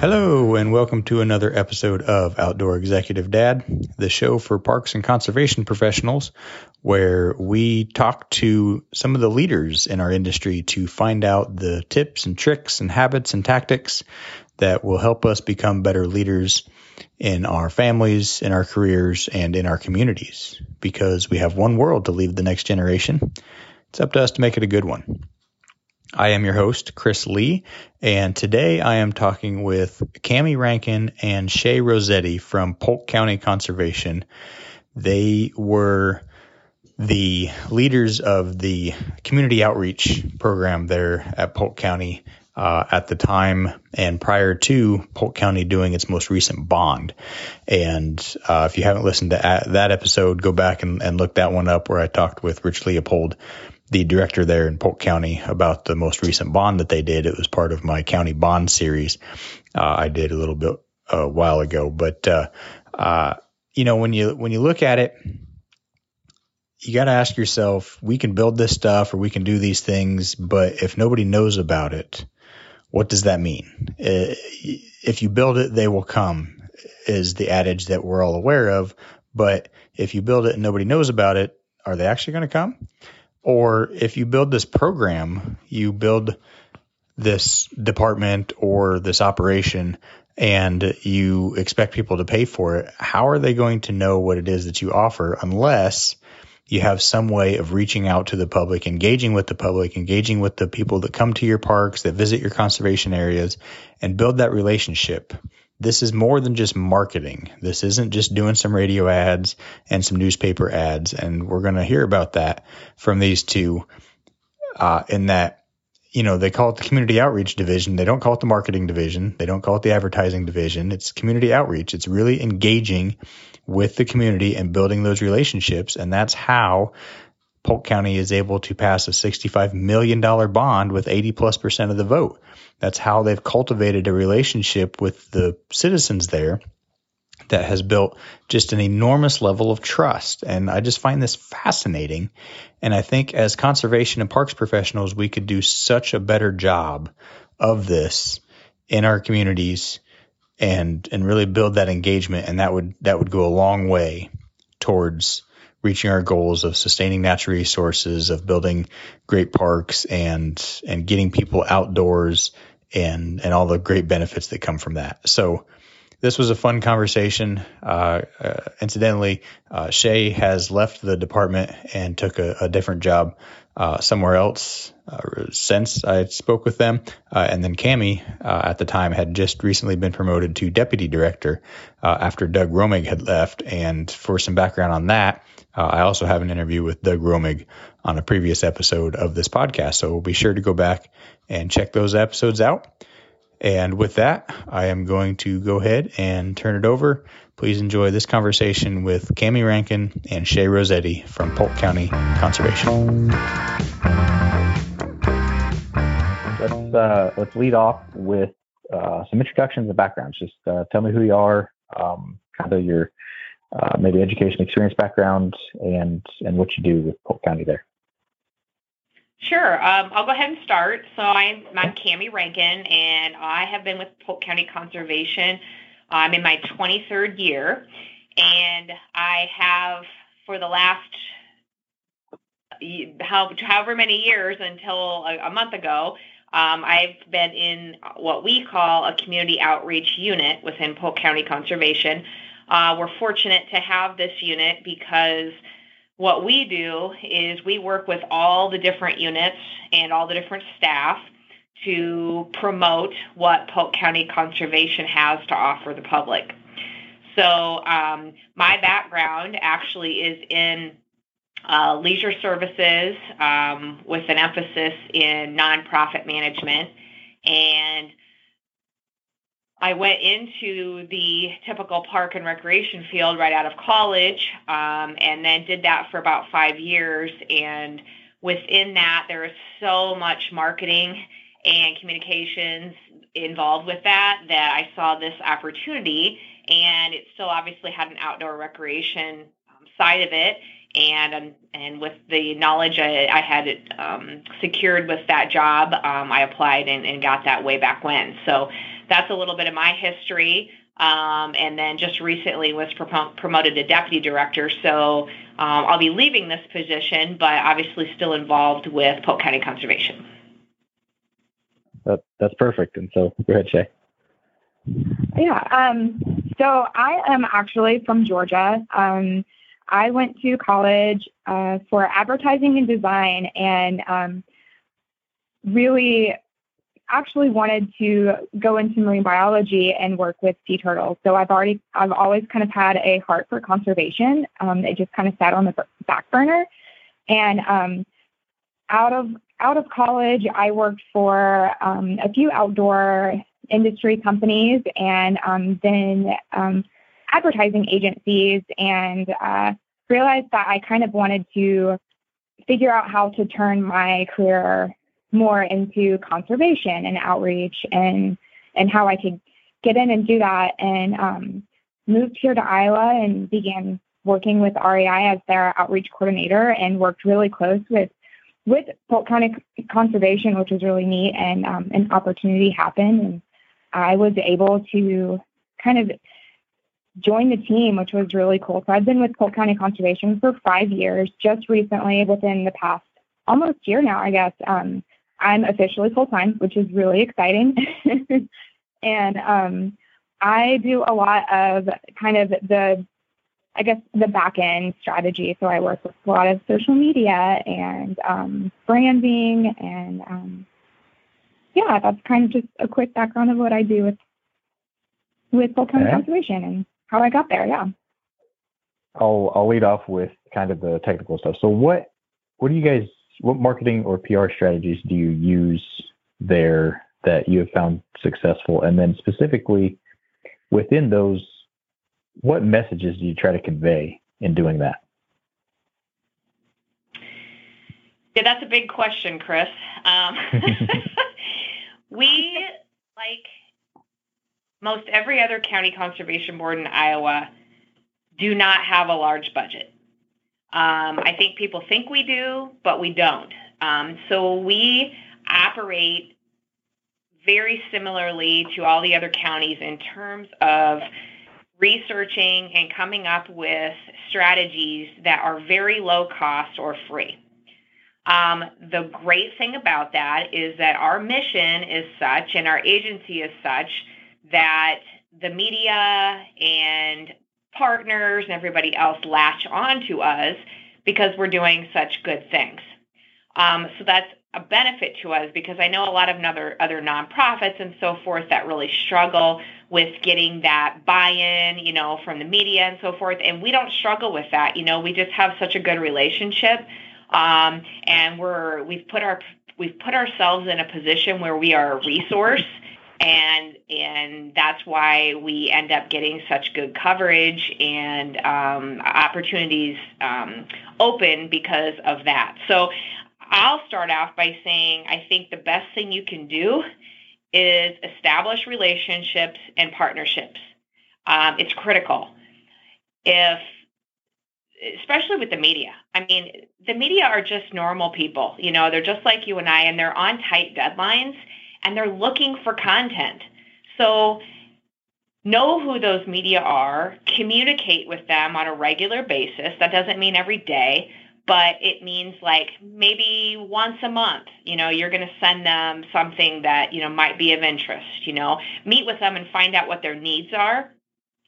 Hello, and welcome to another episode of Outdoor Executive Dad, the show for parks and conservation professionals, where we talk to some of the leaders in our industry to find out the tips and tricks and habits and tactics that will help us become better leaders in our families, in our careers, and in our communities. Because we have one world to leave the next generation, it's up to us to make it a good one. I am your host, Chris Lee, and today I am talking with Kami Rankin and Shae Rossetti from Polk County Conservation. They were the leaders of the community outreach program there at Polk County uh, at the time and prior to Polk County doing its most recent bond. And uh, if you haven't listened to that episode, go back and, and look that one up where I talked with Rich Leopold the director there in Polk County about the most recent bond that they did. It was part of my county bond series uh, I did a little bit a while ago. But uh, uh, you know, when you when you look at it, you got to ask yourself: we can build this stuff or we can do these things, but if nobody knows about it, what does that mean? Uh, if you build it, they will come. Is the adage that we're all aware of. But if you build it and nobody knows about it, are they actually going to come? Or if you build this program, you build this department or this operation and you expect people to pay for it, how are they going to know what it is that you offer unless you have some way of reaching out to the public, engaging with the public, engaging with the people that come to your parks, that visit your conservation areas, and build that relationship this is more than just marketing. This isn't just doing some radio ads and some newspaper ads. And we're going to hear about that from these two uh, in that, you know, they call it the community outreach division. They don't call it the marketing division. They don't call it the advertising division. It's community outreach. It's really engaging with the community and building those relationships. And that's how Polk County is able to pass a $65 million bond with 80 plus percent of the vote. That's how they've cultivated a relationship with the citizens there that has built just an enormous level of trust. And I just find this fascinating. And I think as conservation and parks professionals, we could do such a better job of this in our communities and and really build that engagement and that would that would go a long way towards reaching our goals of sustaining natural resources, of building great parks and and getting people outdoors and and all the great benefits that come from that. So this was a fun conversation. Uh, uh, incidentally, uh, Shae has left the department and took a, a different job uh, somewhere else uh, since I spoke with them. Uh, and then Kami, at the time, had just recently been promoted to deputy director after Doug Romig had left. And for some background on that, I also have an interview with Doug Romig on a previous episode of this podcast. So we'll be sure to go back and check those episodes out. And with that, I am going to go ahead and turn it over. Please enjoy this conversation with Kami Rankin and Shae Rossetti from Polk County Conservation. Let's uh, let's lead off with uh, some introductions and backgrounds. Just uh, tell me who you are, um, kind of your uh, maybe education experience background, and and what you do with Polk County there. Sure. Um, I'll go ahead and start. So I'm, I'm Kami Rankin, and I have been with Polk County Conservation. I'm in my 23rd year, and I have for the last how, however many years until a, a month ago, um, I've been in what we call a community outreach unit within Polk County Conservation. Uh, we're fortunate to have this unit because what we do is we work with all the different units and all the different staff to promote what Polk County Conservation has to offer the public. So um, my background actually is in uh, leisure services um, with an emphasis in nonprofit management. And I went into the typical park and recreation field right out of college, um, and then did that for about five years. And within that, there is so much marketing and communications involved with that that I saw this opportunity, and it still obviously had an outdoor recreation um, side of it. and and with the knowledge I, I had um, secured with that job, um, I applied and, and, got that way back when. So that's a little bit of my history. Um, and then just recently was pro- promoted to deputy director. So um, I'll be leaving this position, but obviously still involved with Polk County Conservation. That, that's perfect. And so go ahead, Shae. Yeah. Um, so I am actually from Georgia. Um, I went to college uh, for advertising and design and um, really actually wanted to go into marine biology and work with sea turtles. So I've already, I've always kind of had a heart for conservation. Um, it just kind of sat on the back burner. And um, out of out of college, I worked for um, a few outdoor industry companies and um, then um, advertising agencies and uh, realized that I kind of wanted to figure out how to turn my career more into conservation and outreach and and how I could get in and do that and um, moved here to Iowa and began working with REI as their outreach coordinator and worked really close with with Polk County Conservation, which was really neat and um, an opportunity happened and I was able to kind of join the team, which was really cool. So I've been with Polk County Conservation for five years. Just recently, within the past almost year now, I guess, um, I'm officially full time, which is really exciting. and um, I do a lot of kind of the, I guess, the back end strategy. So I work with a lot of social media and um, branding and um, yeah, that's kind of just a quick background of what I do with with Polk County okay. Conservation and how I got there. Yeah. I'll I'll lead off with kind of the technical stuff. So what what do you guys what marketing or PR strategies do you use there that you have found successful? And then specifically within those, what messages do you try to convey in doing that? Yeah, that's a big question, Chris. Um, we, like most every other county conservation board in Iowa, do not have a large budget. Um, I think people think we do, but we don't. Um, so we operate very similarly to all the other counties in terms of researching and coming up with strategies that are very low cost or free. Um, the great thing about that is that our mission is such and our agency is such that the media and partners and everybody else latch on to us because we're doing such good things. Um, so that's a benefit to us because I know a lot of other other nonprofits and so forth that really struggle with getting that buy-in, you know, from the media and so forth. And we don't struggle with that. You know, we just have such a good relationship um, and we're we've put our we've put ourselves in a position where we are a resource and and that's why we end up getting such good coverage and um, opportunities um, open because of that. So I'll start off by saying I think the best thing you can do is establish relationships and partnerships. Um, it's critical. If especially with the media. I mean, the media are just normal people. You know, they're just like you and I, and they're on tight deadlines and they're looking for content. So, know who those media are, communicate with them on a regular basis. That doesn't mean every day, but it means like maybe once a month, you know, you're going to send them something that, you know, might be of interest, you know, meet with them and find out what their needs are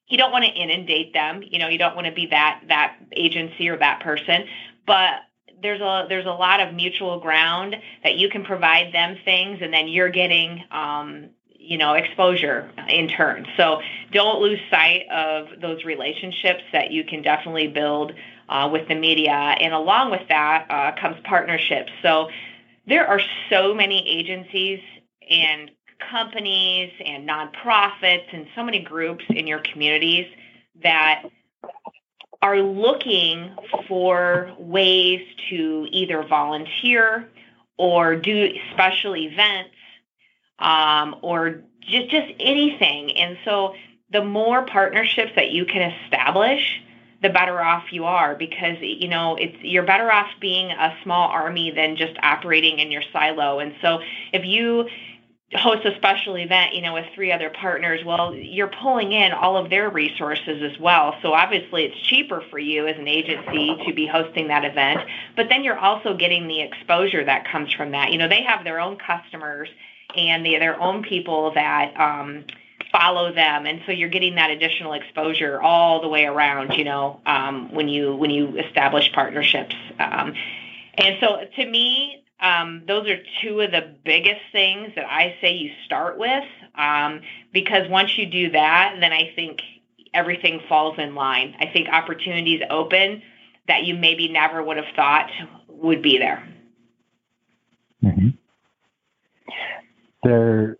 you don't want to inundate them you know you don't want to be that that agency or that person but there's a there's a lot of mutual ground that you can provide them things and then you're getting um, you know exposure in turn. So don't lose sight of those relationships that you can definitely build uh, with the media and along with that uh, comes partnerships. So there are so many agencies and companies and nonprofits and so many groups in your communities that are looking for ways to either volunteer or do special events um, or just just anything. And so the more partnerships that you can establish, the better off you are because you know it's you're better off being a small army than just operating in your silo and so if you host a special event you know with three other partners well you're pulling in all of their resources as well. So obviously it's cheaper for you as an agency to be hosting that event but then you're also getting the exposure that comes from that. You know they have their own customers and their own people that um, follow them. And so you're getting that additional exposure all the way around you know um, when you when you establish partnerships. Um, and so to me um, those are two of the biggest things that i say you start with um, because once you do that then i think everything falls in line i think opportunities open that you maybe never would have thought would be there mm-hmm. there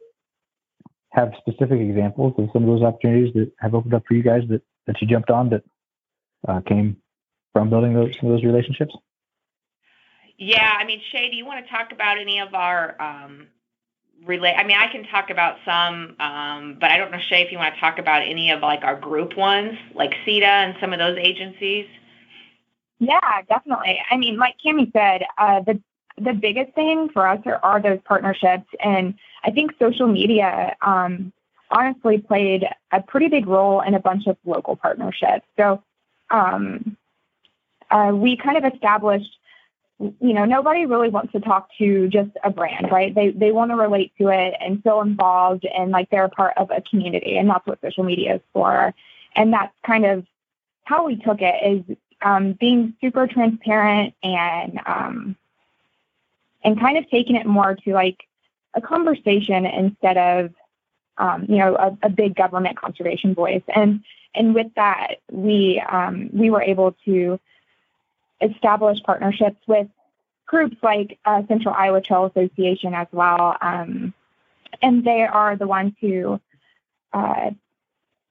have specific examples of some of those opportunities that have opened up for you guys that, that you jumped on that uh, came from building those some of those relationships? Yeah, I mean, Shae, do you want to talk about any of our um, relate? I mean, I can talk about some, um, but I don't know, Shae, if you want to talk about any of like our group ones, like CITA and some of those agencies. Yeah, definitely. I mean, like Kami said, uh, the the biggest thing for us are, are those partnerships. And I think social media um, honestly played a pretty big role in a bunch of local partnerships. So um, uh, we kind of established, you know, nobody really wants to talk to just a brand, right? They they want to relate to it and feel involved and like they're a part of a community, and that's what social media is for. And that's kind of how we took it is um, being super transparent and um, and kind of taking it more to like a conversation instead of um, you know a, a, big government conservation voice and and with that we um, we were able to establish partnerships with groups like uh, Central Iowa Trail Association as well um, and they are the ones who uh,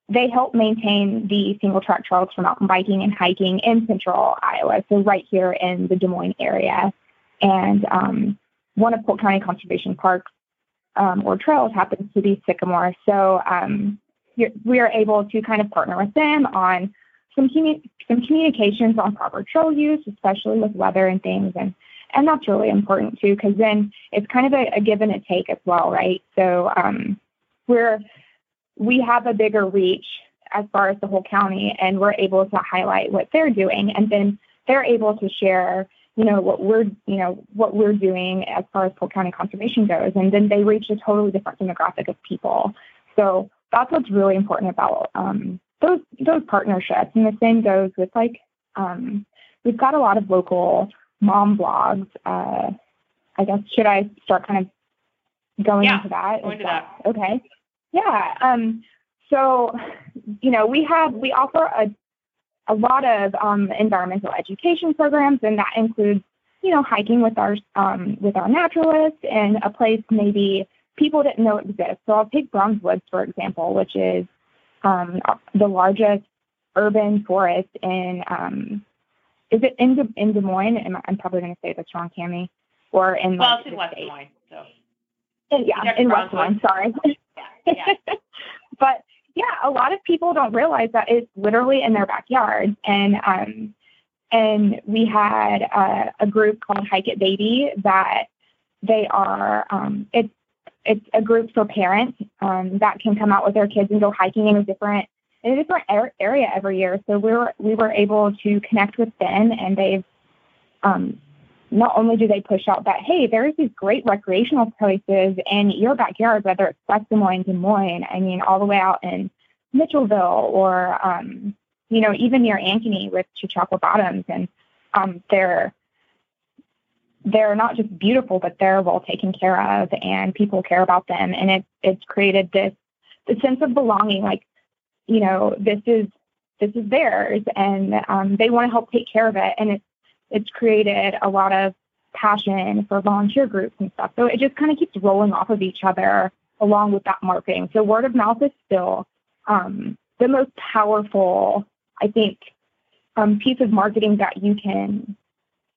they help maintain the single track trails for mountain biking and hiking in central Iowa, so right here in the Des Moines area. And um, one of Polk County Conservation Parks um, or trails happens to be Sycamore. So um, we are able to kind of partner with them on some, some communications on proper trail use, especially with weather and things. And, and that's really important too, because then it's kind of a, a, give and a take as well, right? So um, we're, we have a bigger reach as far as the whole county, and we're able to highlight what they're doing, and then they're able to share you know what we're you know what we're doing as far as Polk County conservation goes, and then they reach a totally different demographic of people. So that's what's really important about um, those those partnerships. And the same goes with like um, we've got a lot of local mom blogs. Uh, I guess should I start kind of going yeah, into that? Go into that. that. Okay. Yeah. Um, so you know we have we offer a a lot of um, environmental education programs, and that includes, you know, hiking with our um, with our naturalists and a place maybe people didn't know exists. So I'll take Browns Woods for example, which is um, the largest urban forest in um, is it in, De, in Des Moines? I'm probably going to say this wrong, Kami. Or in well, it's in West Des Moines. So. Yeah, in West Des Moines. Sorry. Yeah, yeah. but yeah, a lot of people don't realize that it's literally in their backyard. And um, and we had uh, a group called Hike It Baby that they are um, it's it's a group for parents um, that can come out with their kids and go hiking in a different in a different area every year. So we were we were able to connect with them, and they've um, not only do they push out that, hey, there's these great recreational places in your backyard, whether it's West Des Moines, Des Moines, I mean, all the way out in Mitchellville or, um, you know, even near Ankeny with Chichaqua Bottoms. And um, they're, they're not just beautiful, but they're well taken care of and people care about them. And it, it's created this, this sense of belonging, like, you know, this is, this is theirs and um, they want to help take care of it. And it's, it's created a lot of passion for volunteer groups and stuff. So it just kind of keeps rolling off of each other along with that marketing. So word of mouth is still um, the most powerful, I think, um, piece of marketing that you can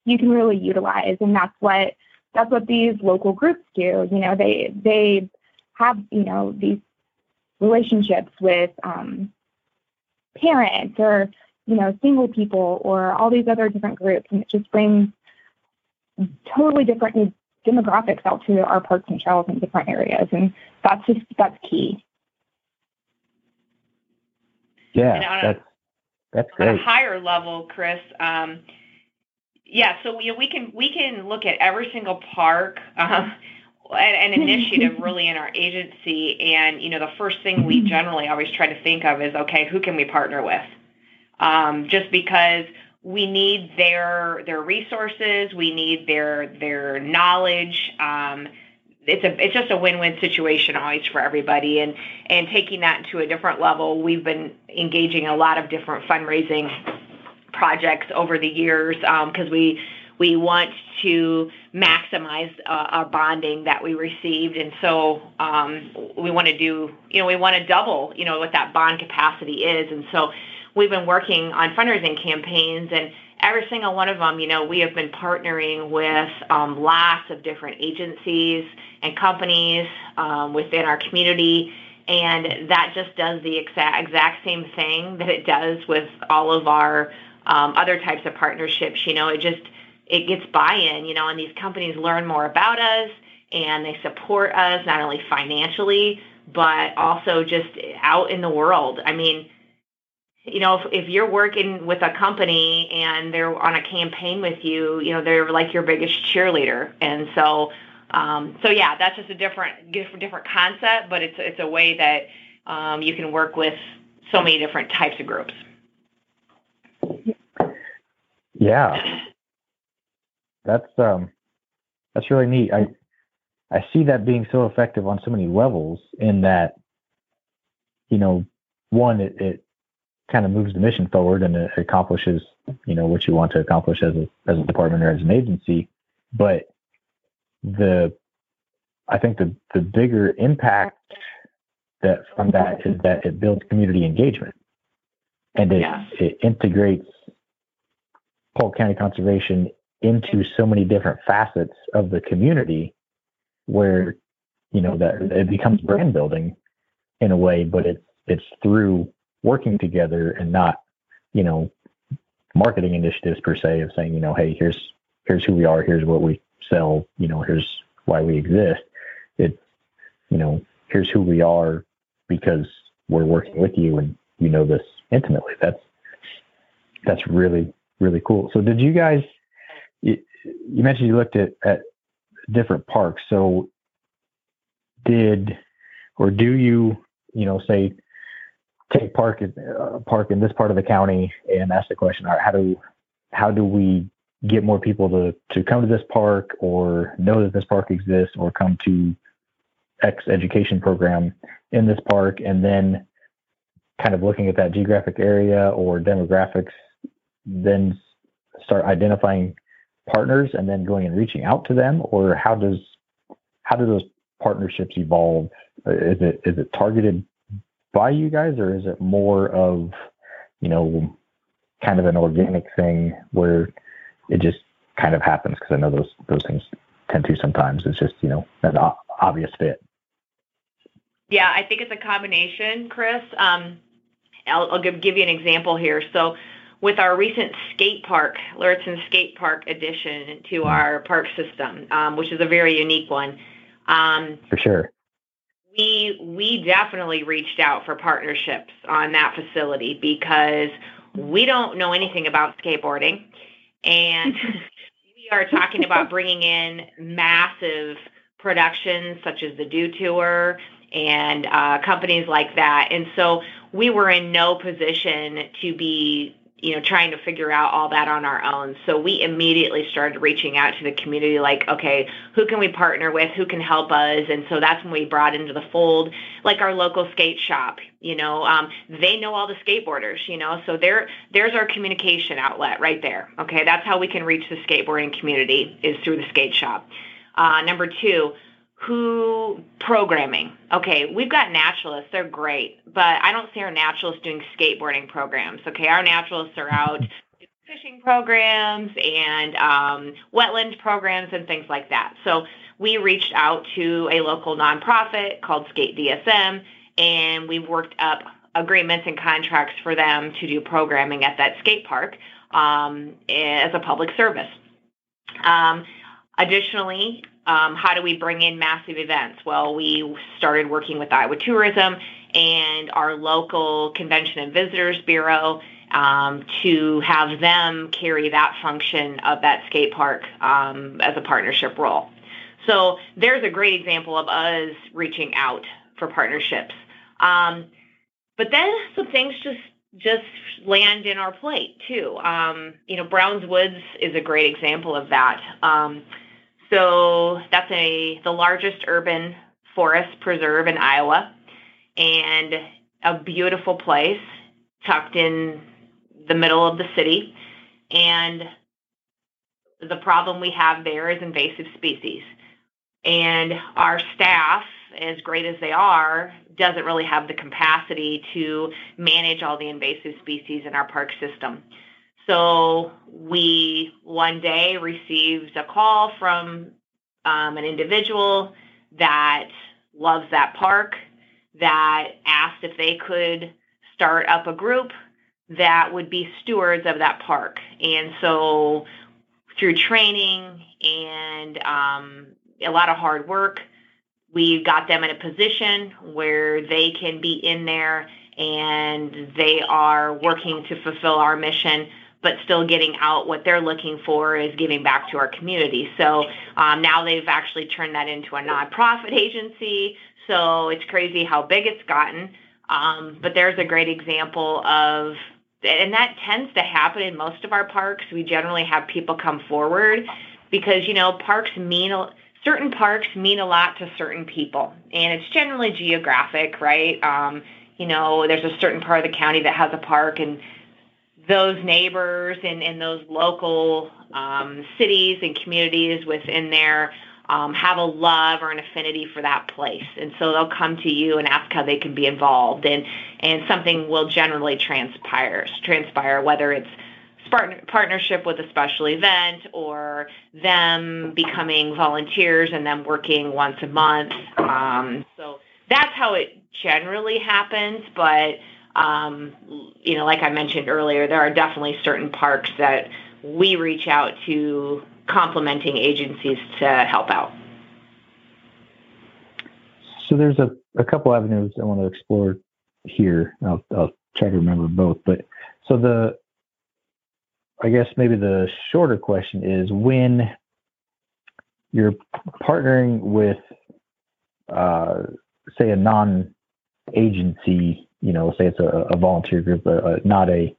you can really utilize, and that's what that's what these local groups do. You know, they they have you know these relationships with um, parents or you know, single people or all these other different groups. And it just brings totally different demographics out to our parks and trails in different areas. And that's just, that's key. Yeah, that's, that's great. On a higher level, Chris, um, yeah, so you know, we can we can look at every single park, uh, an, initiative really in our agency, and you know, the first thing we generally always try to think of is, okay, who can we partner with? Um, just because we need their their resources, we need their their knowledge. Um, it's a it's just a win-win situation always for everybody and and taking that to a different level we've been engaging a lot of different fundraising projects over the years because um, we we want to maximize uh, our bonding that we received. And so um, we want to do you know we want to double you know what that bond capacity is. And so we've been working on fundraising campaigns and every single one of them you know we have been partnering with um, lots of different agencies and companies um, within our community. And that just does the exact exact same thing that it does with all of our um, other types of partnerships. You know, it just it gets buy-in. You know, and these companies learn more about us and they support us not only financially but also just out in the world. I mean, you know, if, if you're working with a company and they're on a campaign with you, you know, they're like your biggest cheerleader, and so. Um, so yeah, that's just a different different concept, but it's it's a way that um, you can work with so many different types of groups. Yeah, that's um, that's really neat. I I see that being so effective on so many levels. In that, you know, one it, it kind of moves the mission forward and it accomplishes you know what you want to accomplish as a as a department or as an agency. But the I think the the bigger impact that from that is that it builds community engagement and it, yeah. it integrates Polk County Conservation into so many different facets of the community where you know that it becomes brand building in a way but it's it's through working together and not you know marketing initiatives per se of saying you know hey here's here's who we are here's what we sell you know here's why we exist. It's you know here's who we are because we're working with you and you know this intimately. That's that's really really cool. So did you guys? You, you mentioned you looked at at different parks. So did or do you you know say take park uh, park in this part of the county and ask the question all right how do how do we get more people to to come to this park or know that this park exists or come to x education program in this park and then kind of looking at that geographic area or demographics then start identifying partners and then going and reaching out to them, or how does how do those partnerships evolve? Is it is it targeted by you guys, or is it more of you know kind of an organic thing where it just kind of happens? Because I know those those things tend to sometimes. It's just you know an obvious fit. Yeah, I think it's a combination, Chris. Um, I'll, I'll give, give you an example here. So with our recent skate park, Lauritsen Skate Park addition to our park system, um, which is a very unique one. Um, for sure. We we definitely reached out for partnerships on that facility because we don't know anything about skateboarding, and we are talking about bringing in massive productions such as the Dew Tour and uh, companies like that. And so we were in no position to be you know, trying to figure out all that on our own. So we immediately started reaching out to the community like, okay, who can we partner with? Who can help us? And so that's when we brought into the fold like our local skate shop, you know, um, they know all the skateboarders, you know, so there, there's our communication outlet right there. Okay. That's how we can reach the skateboarding community is through the skate shop. Uh, number two, who programming. Okay, we've got naturalists, they're great, but I don't see our naturalists doing skateboarding programs. Okay, our naturalists are out fishing programs and um, wetland programs and things like that. So we reached out to a local nonprofit called Skate DSM, and we've worked up agreements and contracts for them to do programming at that skate park um, as a public service. Um, additionally, um, how do we bring in massive events? Well, we started working with Iowa Tourism and our local Convention and Visitors Bureau um, to have them carry that function of that skate park um, as a partnership role. So there's a great example of us reaching out for partnerships. Um, but then some things just just land in our plate too. Um, you know, Browns Woods is a great example of that. So that's a the largest urban forest preserve in Iowa, and a beautiful place tucked in the middle of the city. And the problem we have there is invasive species. And our staff, as great as they are, doesn't really have the capacity to manage all the invasive species in our park system. So we one day received a call from um, an individual that loves that park that asked if they could start up a group that would be stewards of that park. And so through training and um, a lot of hard work, we got them in a position where they can be in there and they are working to fulfill our mission but still getting out what they're looking for is giving back to our community. So um, now they've actually turned that into a nonprofit agency. So it's crazy how big it's gotten. Um, but there's a great example of, and that tends to happen in most of our parks. We generally have people come forward because, you know, parks mean, certain parks mean a lot to certain people. And it's generally geographic, right? Um, you know, there's a certain part of the county that has a park and those neighbors and, and those local um, cities and communities within there um, have a love or an affinity for that place, and so they'll come to you and ask how they can be involved, and and something will generally transpire transpire whether it's partnership with a special event or them becoming volunteers and them working once a month. Um, so that's how it generally happens, but um, you know, like I mentioned earlier, there are definitely certain parks that we reach out to complementing agencies to help out. So there's a, a couple avenues I want to explore here. I'll, I'll try to remember both. But so the, I guess maybe the shorter question is when you're partnering with, uh, say, a non agency you know, say it's a, a volunteer group, uh, not a,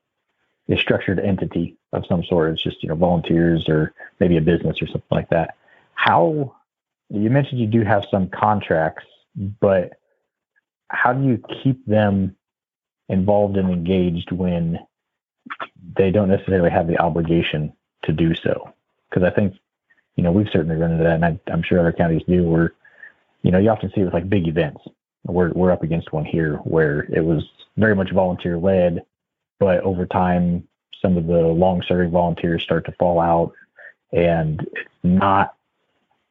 a structured entity of some sort. It's just, you know, volunteers or maybe a business or something like that. How, you mentioned you do have some contracts, but how do you keep them involved and engaged when they don't necessarily have the obligation to do so? Because I think, you know, we've certainly run into that, and I, I'm sure other counties do, where, you know, you often see it with like big events we're we're up against one here where it was very much volunteer led, but over time some of the long serving volunteers start to fall out and it's not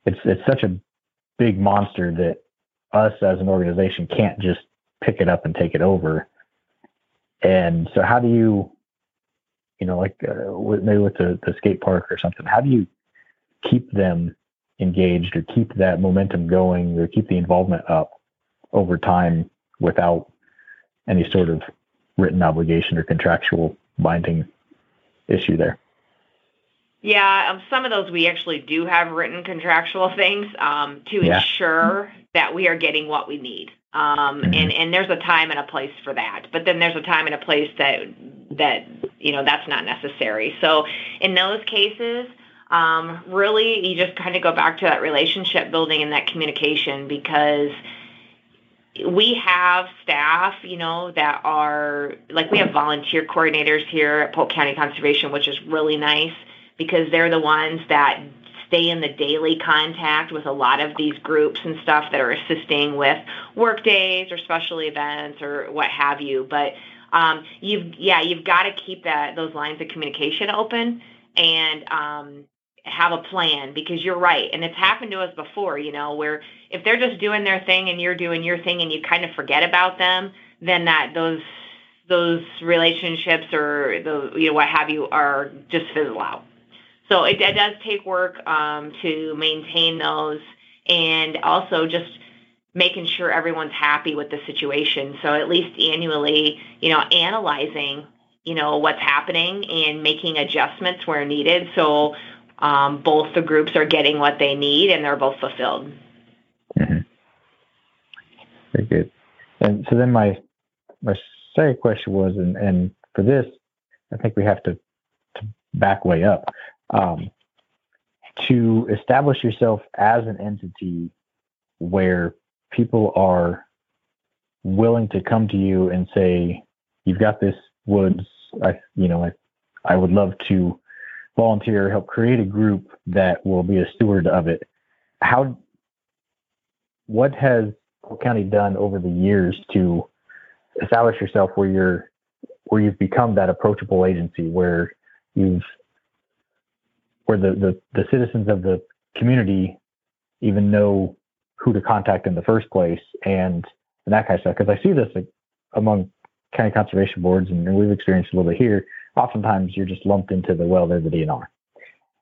it's it's such a big monster that us as an organization can't just pick it up and take it over. And so how do you you know like uh, with, maybe with the, the skate park or something how do you keep them engaged or keep that momentum going or keep the involvement up over time without any sort of written obligation or contractual binding issue there. Yeah, um, some of those we actually do have written contractual things um, to yeah. ensure that we are getting what we need. Um, mm-hmm. and, and there's a time and a place for that. But then there's a time and a place that that you know that's not necessary. So in those cases, um, really you just kind of go back to that relationship building and that communication because we have staff, you know, that are like we have volunteer coordinators here at Polk County Conservation, which is really nice because they're the ones that stay in the daily contact with a lot of these groups and stuff that are assisting with work days or special events or what have you. But um, you've yeah, you've got to keep that those lines of communication open and um, have a plan because you're right. And it's happened to us before, you know, where if they're just doing their thing and you're doing your thing and you kind of forget about them, then that those those relationships or the you know what have you are just fizzle out. So it, it does take work um, to maintain those, and also just making sure everyone's happy with the situation. So at least annually, you know, analyzing, you know, what's happening and making adjustments where needed. So um, both the groups are getting what they need and they're both fulfilled. Mm-hmm. Very good. And so then my my second question was, and, and for this, I think we have to, to back way up. Um, to establish yourself as an entity where people are willing to come to you and say, "You've got this woods. I, you know, I, I would love to volunteer, help create a group that will be a steward of it." How, what has Polk County done over the years to establish yourself where you're where you've become that approachable agency where you've where the, the, the citizens of the community even know who to contact in the first place and, and that kind of stuff. Because I see this among county conservation boards, and we've experienced a little bit here. Oftentimes, you're just lumped into the well, they're the DNR,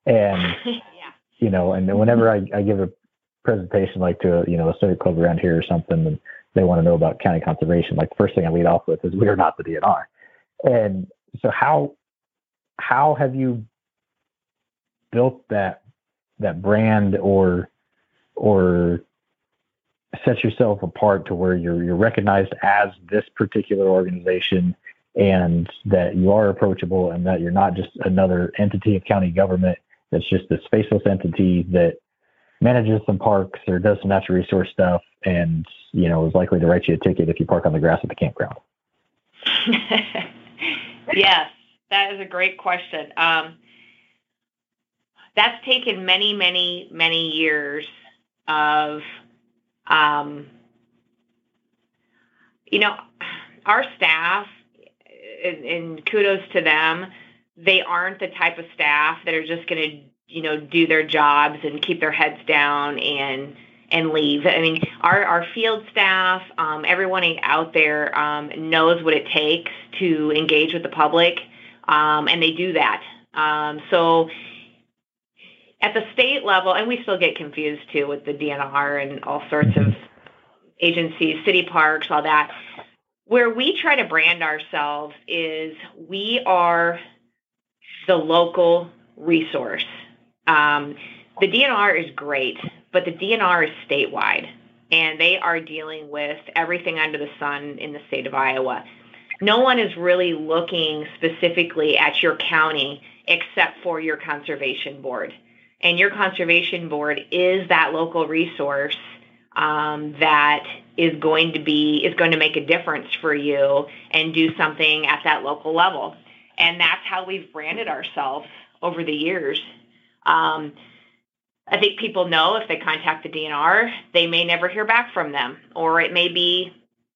and yeah. you know, and whenever I, I give a presentation like to a, you know a civic club around here or something, and they want to know about county conservation, like the first thing I lead off with is we are not the DNR. And so how how have you built that that brand or or set yourself apart to where you're you're recognized as this particular organization and that you are approachable and that you're not just another entity of county government. That's just this faceless entity that manages some parks or does some natural resource stuff and you know is likely to write you a ticket if you park on the grass at the campground. Yes that is a great question. Um, that's taken many many many years of um, you know our staff and, and kudos to them they aren't the type of staff that are just going to you know do their jobs and keep their heads down and and leave. I mean, our our field staff, um, everyone out there um, knows what it takes to engage with the public, um, and they do that. Um, so at the state level, and we still get confused too with the DNR and all sorts of agencies, city parks, all that. Where we try to brand ourselves is we are the local resource. Um, the DNR is great, but the DNR is statewide, and they are dealing with everything under the sun in the state of Iowa. No one is really looking specifically at your county except for your conservation board. And your conservation board is that local resource um, that is going to be is going to make a difference for you and do something at that local level. And that's how we've branded ourselves over the years. Um, I think people know if they contact the DNR, they may never hear back from them, or it may be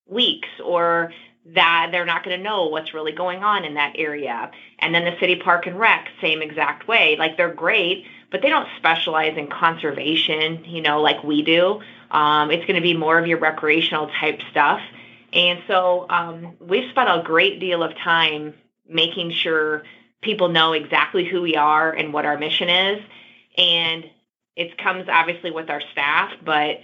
weeks, or that they're not going to know what's really going on in that area. And then the city park and rec, same exact way. Like they're great, but they don't specialize in conservation, you know, like we do. Um, it's going to be more of your recreational type stuff. And so um, we've spent a great deal of time making sure people know exactly who we are and what our mission is. And it comes obviously with our staff, but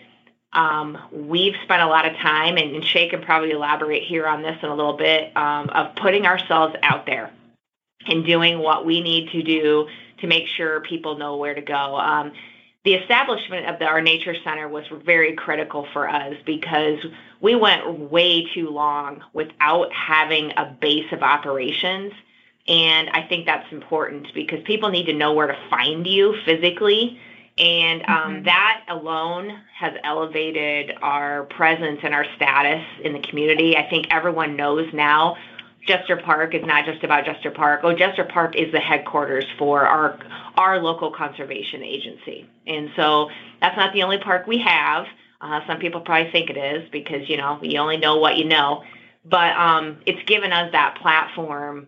um, we've spent a lot of time, and, Shae can probably elaborate here on this in a little bit, um, of putting ourselves out there and doing what we need to do to make sure people know where to go. Um, the establishment of the, our nature center was very critical for us because we went way too long without having a base of operations. And I think that's important because people need to know where to find you physically and um, mm-hmm. that alone has elevated our presence and our status in the community. I think everyone knows now Jester Park is not just about Jester Park. Oh, Jester Park is the headquarters for our our local conservation agency, and so that's not the only park we have. Uh, some people probably think it is because you know you only know what you know, but um, it's given us that platform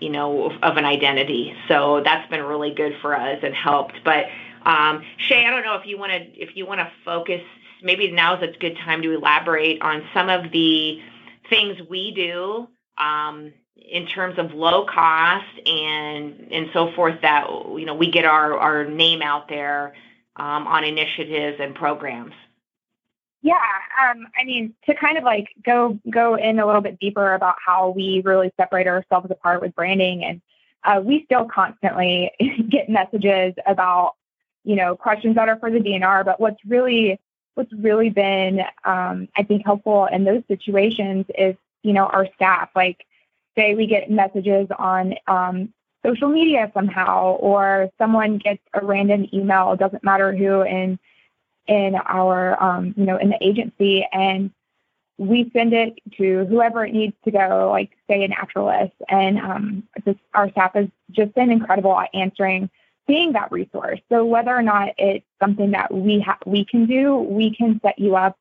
you know, of an identity. So that's been really good for us and helped. But um, Shae, I don't know if you want to if you want to focus. Maybe now is a good time to elaborate on some of the things we do um, in terms of low cost and and so forth that you know we get our our name out there um, on initiatives and programs. Yeah, um, I mean to kind of like go go in a little bit deeper about how we really separate ourselves apart with branding, and uh, we still constantly get messages about you know questions that are for the DNR, but what's really what's really been um, I think helpful in those situations is you know our staff. Like say we get messages on um, social media somehow, or someone gets a random email, doesn't matter who, in in our um, you know in the agency, and we send it to whoever it needs to go, like say a naturalist, and um, our staff has just been incredible at answering, being that resource. So whether or not it's something that we ha- we can do, we can set you up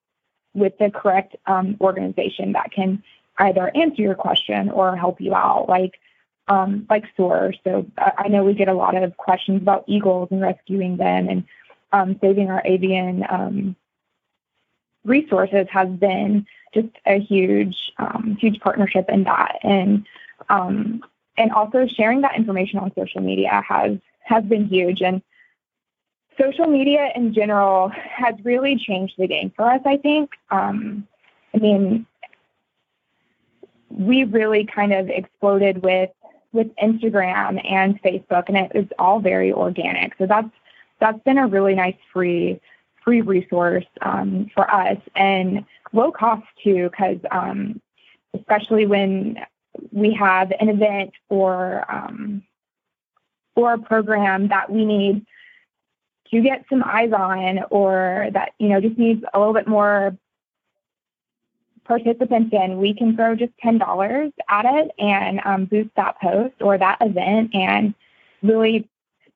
with the correct um, organization that can either answer your question or help you out, like um, like SOAR. So I know we get a lot of questions about eagles and rescuing them and um, saving our avian um, resources has been just a huge um, huge partnership in that and um, and also sharing that information on social media has has been huge and social media in general has really changed the game for us i think um, i mean we really kind of exploded with with Instagram and Facebook, and it was all very organic. So that's that's been a really nice free free resource um, for us and low cost too, because um, especially when we have an event or um, or a program that we need to get some eyes on, or that you know just needs a little bit more participants in, we can throw just $10 at it and um, boost that post or that event and really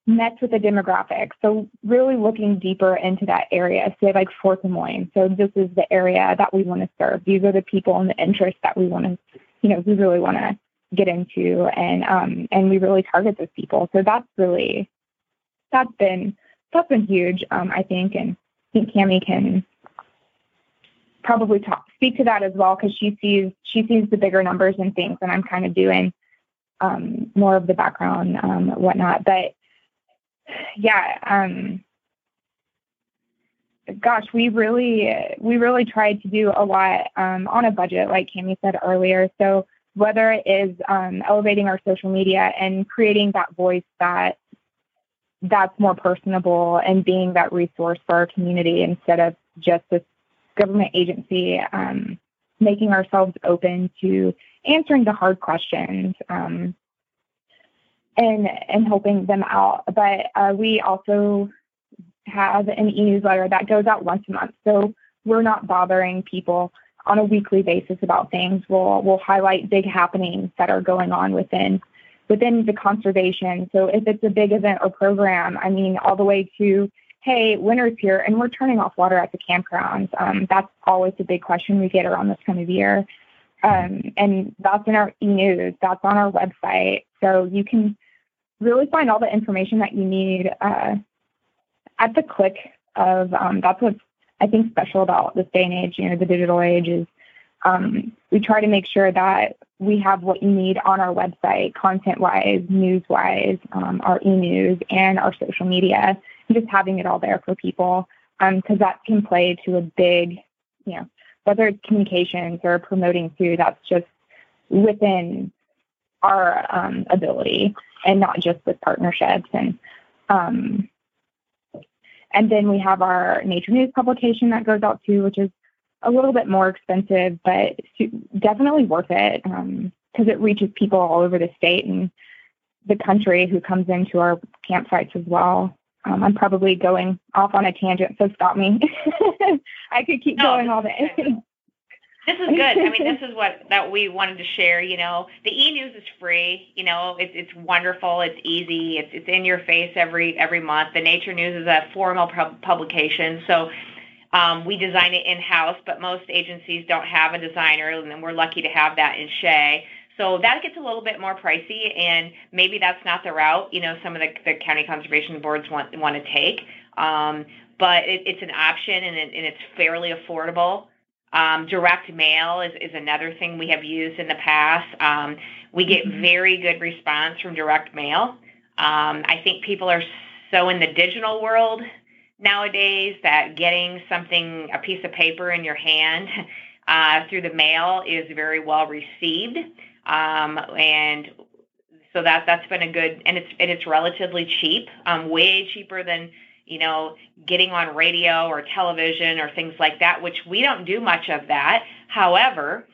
match with the demographic. So really looking deeper into that area, say like Fort Des Moines. So this is the area that we want to serve. These are the people and the interests that we want to, you know, we really want to get into and um and we really target those people. So that's really that's been that's been huge, um, I think, and I think Kami can probably talk, speak to that as well because she sees she sees the bigger numbers and things, and I'm kind of doing um, more of the background um, whatnot. But yeah, um, gosh, we really we really tried to do a lot um, on a budget, like Kami said earlier. So whether it is um, elevating our social media and creating that voice that that's more personable and being that resource for our community instead of just this government agency, um, making ourselves open to answering the hard questions um, and and helping them out. But uh, we also have an e-newsletter that goes out once a month, so we're not bothering people on a weekly basis about things. We'll we'll highlight big happenings that are going on within within the conservation. So if it's a big event or program, I mean, all the way to hey, winter's here and we're turning off water at the campgrounds. Um, that's always a big question we get around this time of year. Um, and that's in our e-news, that's on our website. So you can really find all the information that you need uh, at the click of, um, that's what's, I think, special about this day and age, you know, the digital age is um, we try to make sure that we have what you need on our website, content-wise, news-wise, um, our e-news, and our social media just having it all there for people because um, that can play to a big, you know, whether it's communications or promoting food, that's just within our um, ability and not just with partnerships and um, and then we have our nature news publication that goes out too which is a little bit more expensive but definitely worth it because um, it reaches people all over the state and the country who comes into our campsites as well um, I'm probably going off on a tangent, so stop me. I could keep no, going all day. This is good. I mean, this is what that we wanted to share. You know, the e-news is free. You know, it's it's wonderful. It's easy. It's it's in your face every every month. The Nature News is a formal pub- publication, so um, we design it in house. But most agencies don't have a designer, and we're lucky to have that in Shae. So that gets a little bit more pricey, and maybe that's not the route you know some of the, the county conservation boards want want to take. Um, but it, it's an option, and, it, and it's fairly affordable. Um, direct mail is, is another thing we have used in the past. Um, we get mm-hmm. very good response from direct mail. Um, I think people are so in the digital world nowadays that getting something, a piece of paper in your hand uh, through the mail is very well received. Um, and so that that's been a good, and it's and it's relatively cheap, um, way cheaper than you know getting on radio or television or things like that, which we don't do much of that. However,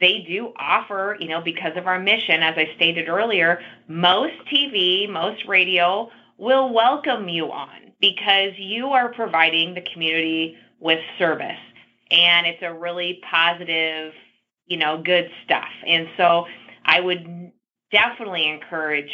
they do offer, you know, because of our mission, as I stated earlier, most TV, most radio will welcome you on because you are providing the community with service. And it's a really positive, you know, good stuff. And so I would definitely encourage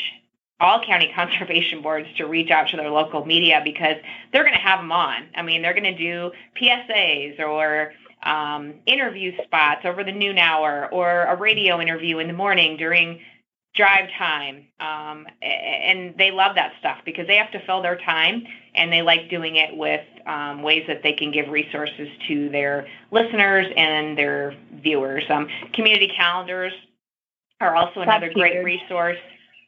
all county conservation boards to reach out to their local media because they're going to have them on. I mean, they're going to do PSAs or um, interview spots over the noon hour or a radio interview in the morning during drive time. Um, and they love that stuff because they have to fill their time and they like doing it with um, ways that they can give resources to their listeners and their viewers. Um, community calendars are also another great resource.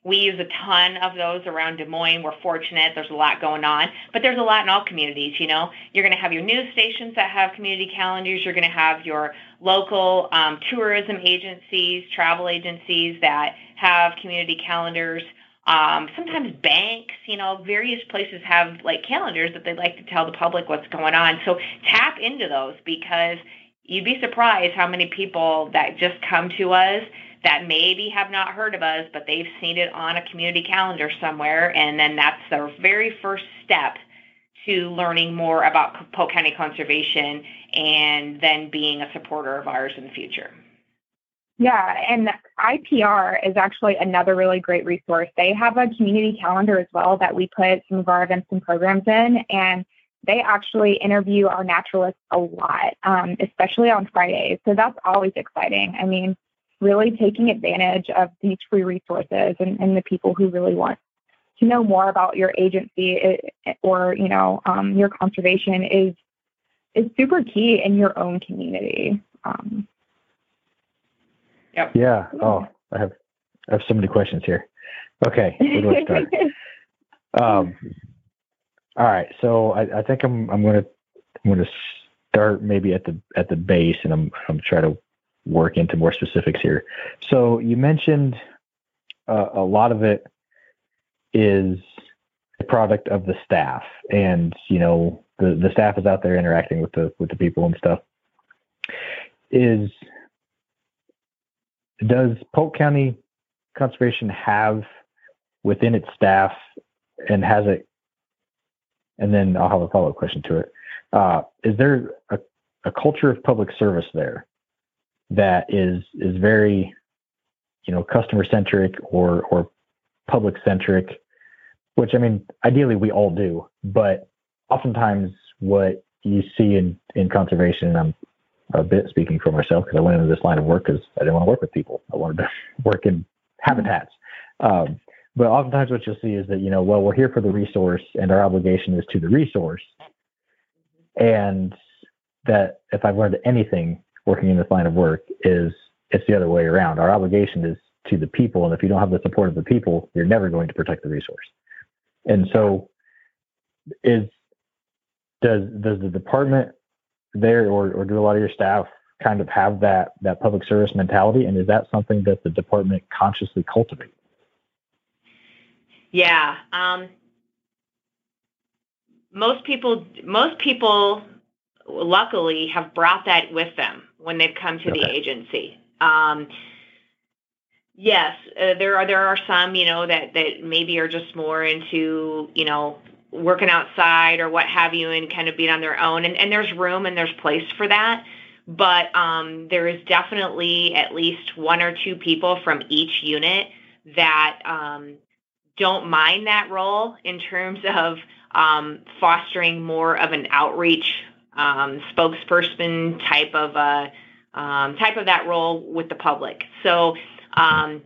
We use a ton of those around Des Moines. We're fortunate. There's a lot going on, but there's a lot in all communities. You know, you're going to have your news stations that have community calendars. You're going to have your local um, tourism agencies, travel agencies that have community calendars. Um, sometimes banks, you know, various places have like calendars that they like to tell the public what's going on. So tap into those because you'd be surprised how many people that just come to us that maybe have not heard of us, but they've seen it on a community calendar somewhere. And then that's their very first step to learning more about Polk County Conservation and then being a supporter of ours in the future. Yeah, and IPR is actually another really great resource. They have a community calendar as well that we put some of our events and programs in, and they actually interview our naturalists a lot, um, especially on Fridays. So that's always exciting. I mean, really taking advantage of these free resources and, and the people who really want to know more about your agency or you know um, your conservation is is super key in your own community. Um, Yep. Yeah. Oh, I have I have so many questions here. Okay, where do I start? um, all right. So I, I think I'm I'm gonna I'm gonna start maybe at the at the base, and I'm I'm try to work into more specifics here. So you mentioned uh, a lot of it is a product of the staff, and you know the the staff is out there interacting with the with the people and stuff. Is does Polk County Conservation have within its staff and has it? And then I'll have a follow up question to it. Uh, is there a, a culture of public service there that is is very, you know, customer centric or or public centric? Which I mean, ideally we all do, but oftentimes what you see in in conservation, and I'm a bit speaking for myself because I went into this line of work because I didn't want to work with people. I wanted to work in habitats. Um, but oftentimes what you'll see is that, you know, well, we're here for the resource and our obligation is to the resource. And that if I've learned anything working in this line of work is it's the other way around. Our obligation is to the people. And if you don't have the support of the people, you're never going to protect the resource. And so is does does the department there, or, or do a lot of your staff kind of have that that public service mentality? And is that something that the department consciously cultivates? Yeah. Um, most people, most people, luckily, have brought that with them when they've come to okay. the agency. Um, yes, uh, there are there are some, you know, that that maybe are just more into, you know, working outside or what have you and kind of being on their own and, and there's room and there's place for that but um, there is definitely at least one or two people from each unit that um, don't mind that role in terms of um, fostering more of an outreach um, spokesperson type of a um, type of that role with the public so um,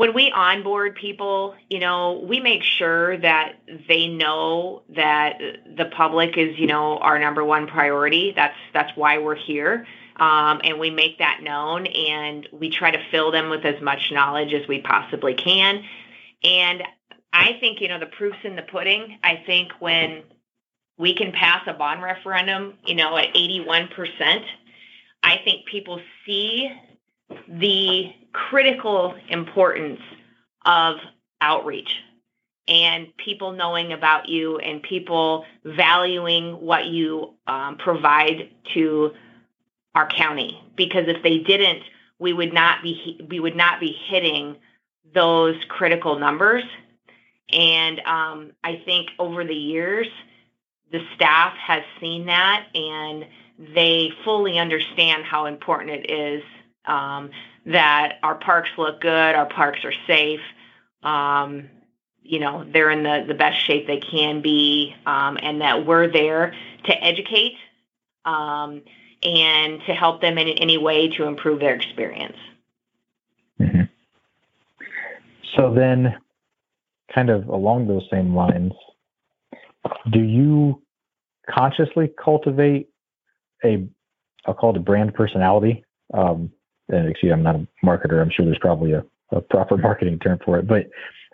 when we onboard people, you know, we make sure that they know that the public is, you know, our number one priority. That's that's why we're here. Um, and we make that known and we try to fill them with as much knowledge as we possibly can. And I think, you know, the proof's in the pudding. I think when we can pass a bond referendum, you know, at 81%, I think people see the critical importance of outreach and people knowing about you and people valuing what you um, provide to our county. Because if they didn't we would not be we would not be hitting those critical numbers. And um, i think over the years the staff has seen that and they fully understand how important it is um, that our parks look good, our parks are safe. Um, you know, they're in the, the best shape they can be, um, and that we're there to educate um, and to help them in any way to improve their experience. Mm-hmm. So then, kind of along those same lines, do you consciously cultivate a, I'll call it a brand personality? Um, and excuse, I'm not a marketer. I'm sure there's probably a, a proper marketing term for it, but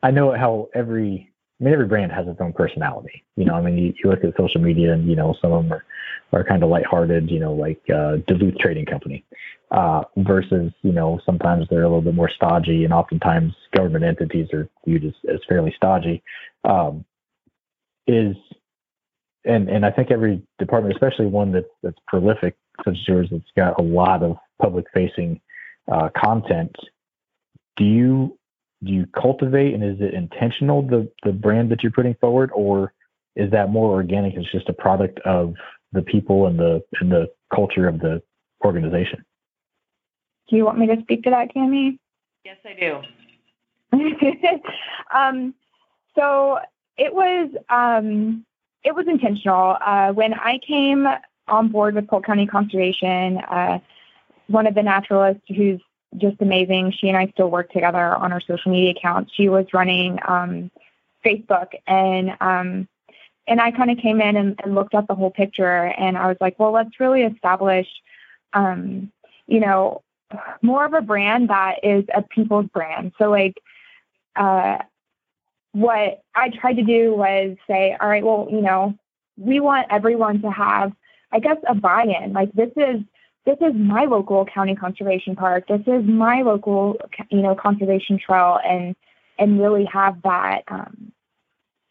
I know how every I mean, every brand has its own personality. You know, I mean, you, you look at social media and, you know, some of them are, are kind of lighthearted, you know, like uh, Duluth Trading Company, uh, versus, you know, sometimes they're a little bit more stodgy and oftentimes government entities are viewed as, as fairly stodgy. Um, is, and, and I think every department, especially one that, that's prolific, such as yours, that's got a lot of public facing uh, content, do you do you cultivate and is it intentional the the brand that you're putting forward, or is that more organic? It's just a product of the people and the and the culture of the organization. Do you want me to speak to that, Kami? Yes, I do. um, so it was um, it was intentional. Uh, when I came on board with Polk County Conservation, uh, one of the naturalists who's just amazing. She and I still work together on our social media accounts. She was running um, Facebook, and um, and I kind of came in and, and, looked at the whole picture, and I was like, well, let's really establish, um, you know, more of a brand that is a people's brand. So like, uh, what I tried to do was say, all right, well, you know, we want everyone to have, I guess, a buy-in. Like this is this is my local county conservation park. This is my local, you know, conservation trail, and and really have that um,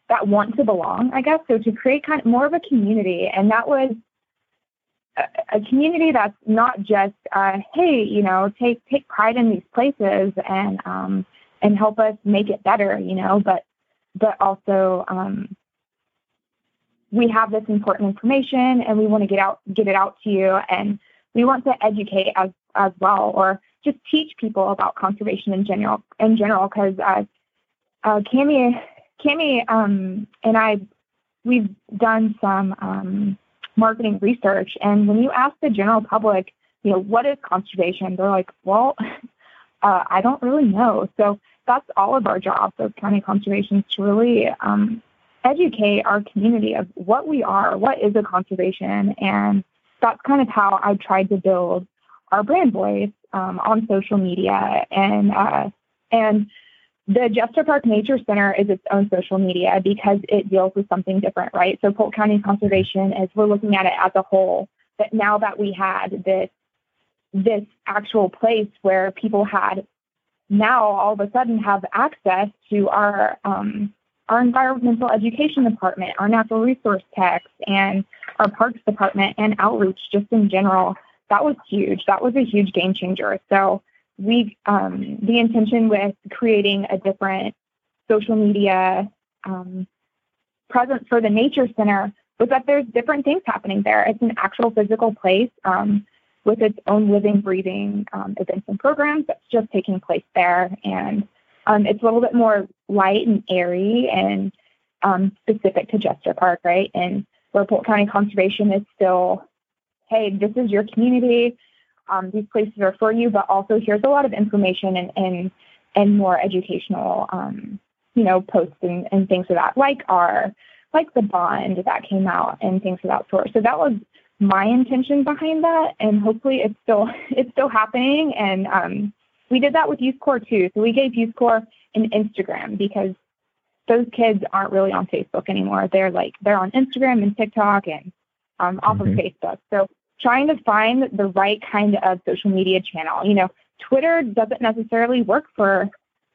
that want to belong, I guess. So to create kind of more of a community, and that was a, a community that's not just, uh, hey, you know, take take pride in these places and um, and help us make it better, you know, but but also um, we have this important information and we want to get out get it out to you and we want to educate as as well, or just teach people about conservation in general. In general, because uh, uh, Kami, Kami, um, and I, we've done some um, marketing research, and when you ask the general public, you know, what is conservation, they're like, well, uh, I don't really know. So that's all of our jobs as county conservation to really um, educate our community of what we are, what is a conservation, and that's kind of how I tried to build our brand voice um, on social media and uh, and the Jester Park Nature Center is its own social media because it deals with something different, right? So Polk County Conservation is we're looking at it as a whole. But now that we had this this actual place where people had now all of a sudden have access to our um, our environmental education department, our natural resource techs, and our parks department and outreach just in general. That was huge. That was a huge game changer. So we, um, the intention with creating a different social media um, presence for the Nature Center was that there's different things happening there. It's an actual physical place um, with its own living, breathing um, events and programs that's just taking place there. And um, it's a little bit more light and airy and um, specific to Jester Park, right? And where Polk County Conservation is still, hey, this is your community. Um, these places are for you, but also here's a lot of information and, and and more educational, um, you know, posts and, and things of that, like our like the bond that came out and things of that sort. So that was my intention behind that, and hopefully it's still it's still happening. And um, we did that with Youth Corps too. So we gave Youth Corps an Instagram because those kids aren't really on Facebook anymore. They're like they're on Instagram and TikTok and um, off mm-hmm. of Facebook. So trying to find the right kind of social media channel. You know, Twitter doesn't necessarily work for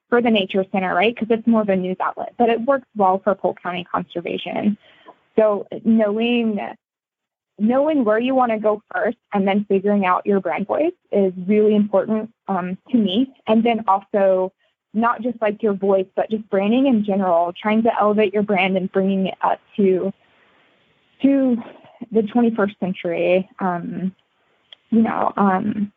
for the nature center, right? Because it's more of a news outlet, but it works well for Polk County conservation. So knowing knowing where you want to go first and then figuring out your brand voice is really important um, to me. And then also not just like your voice, but just branding in general, trying to elevate your brand and bringing it up to to the 21st century. Um, you know, um,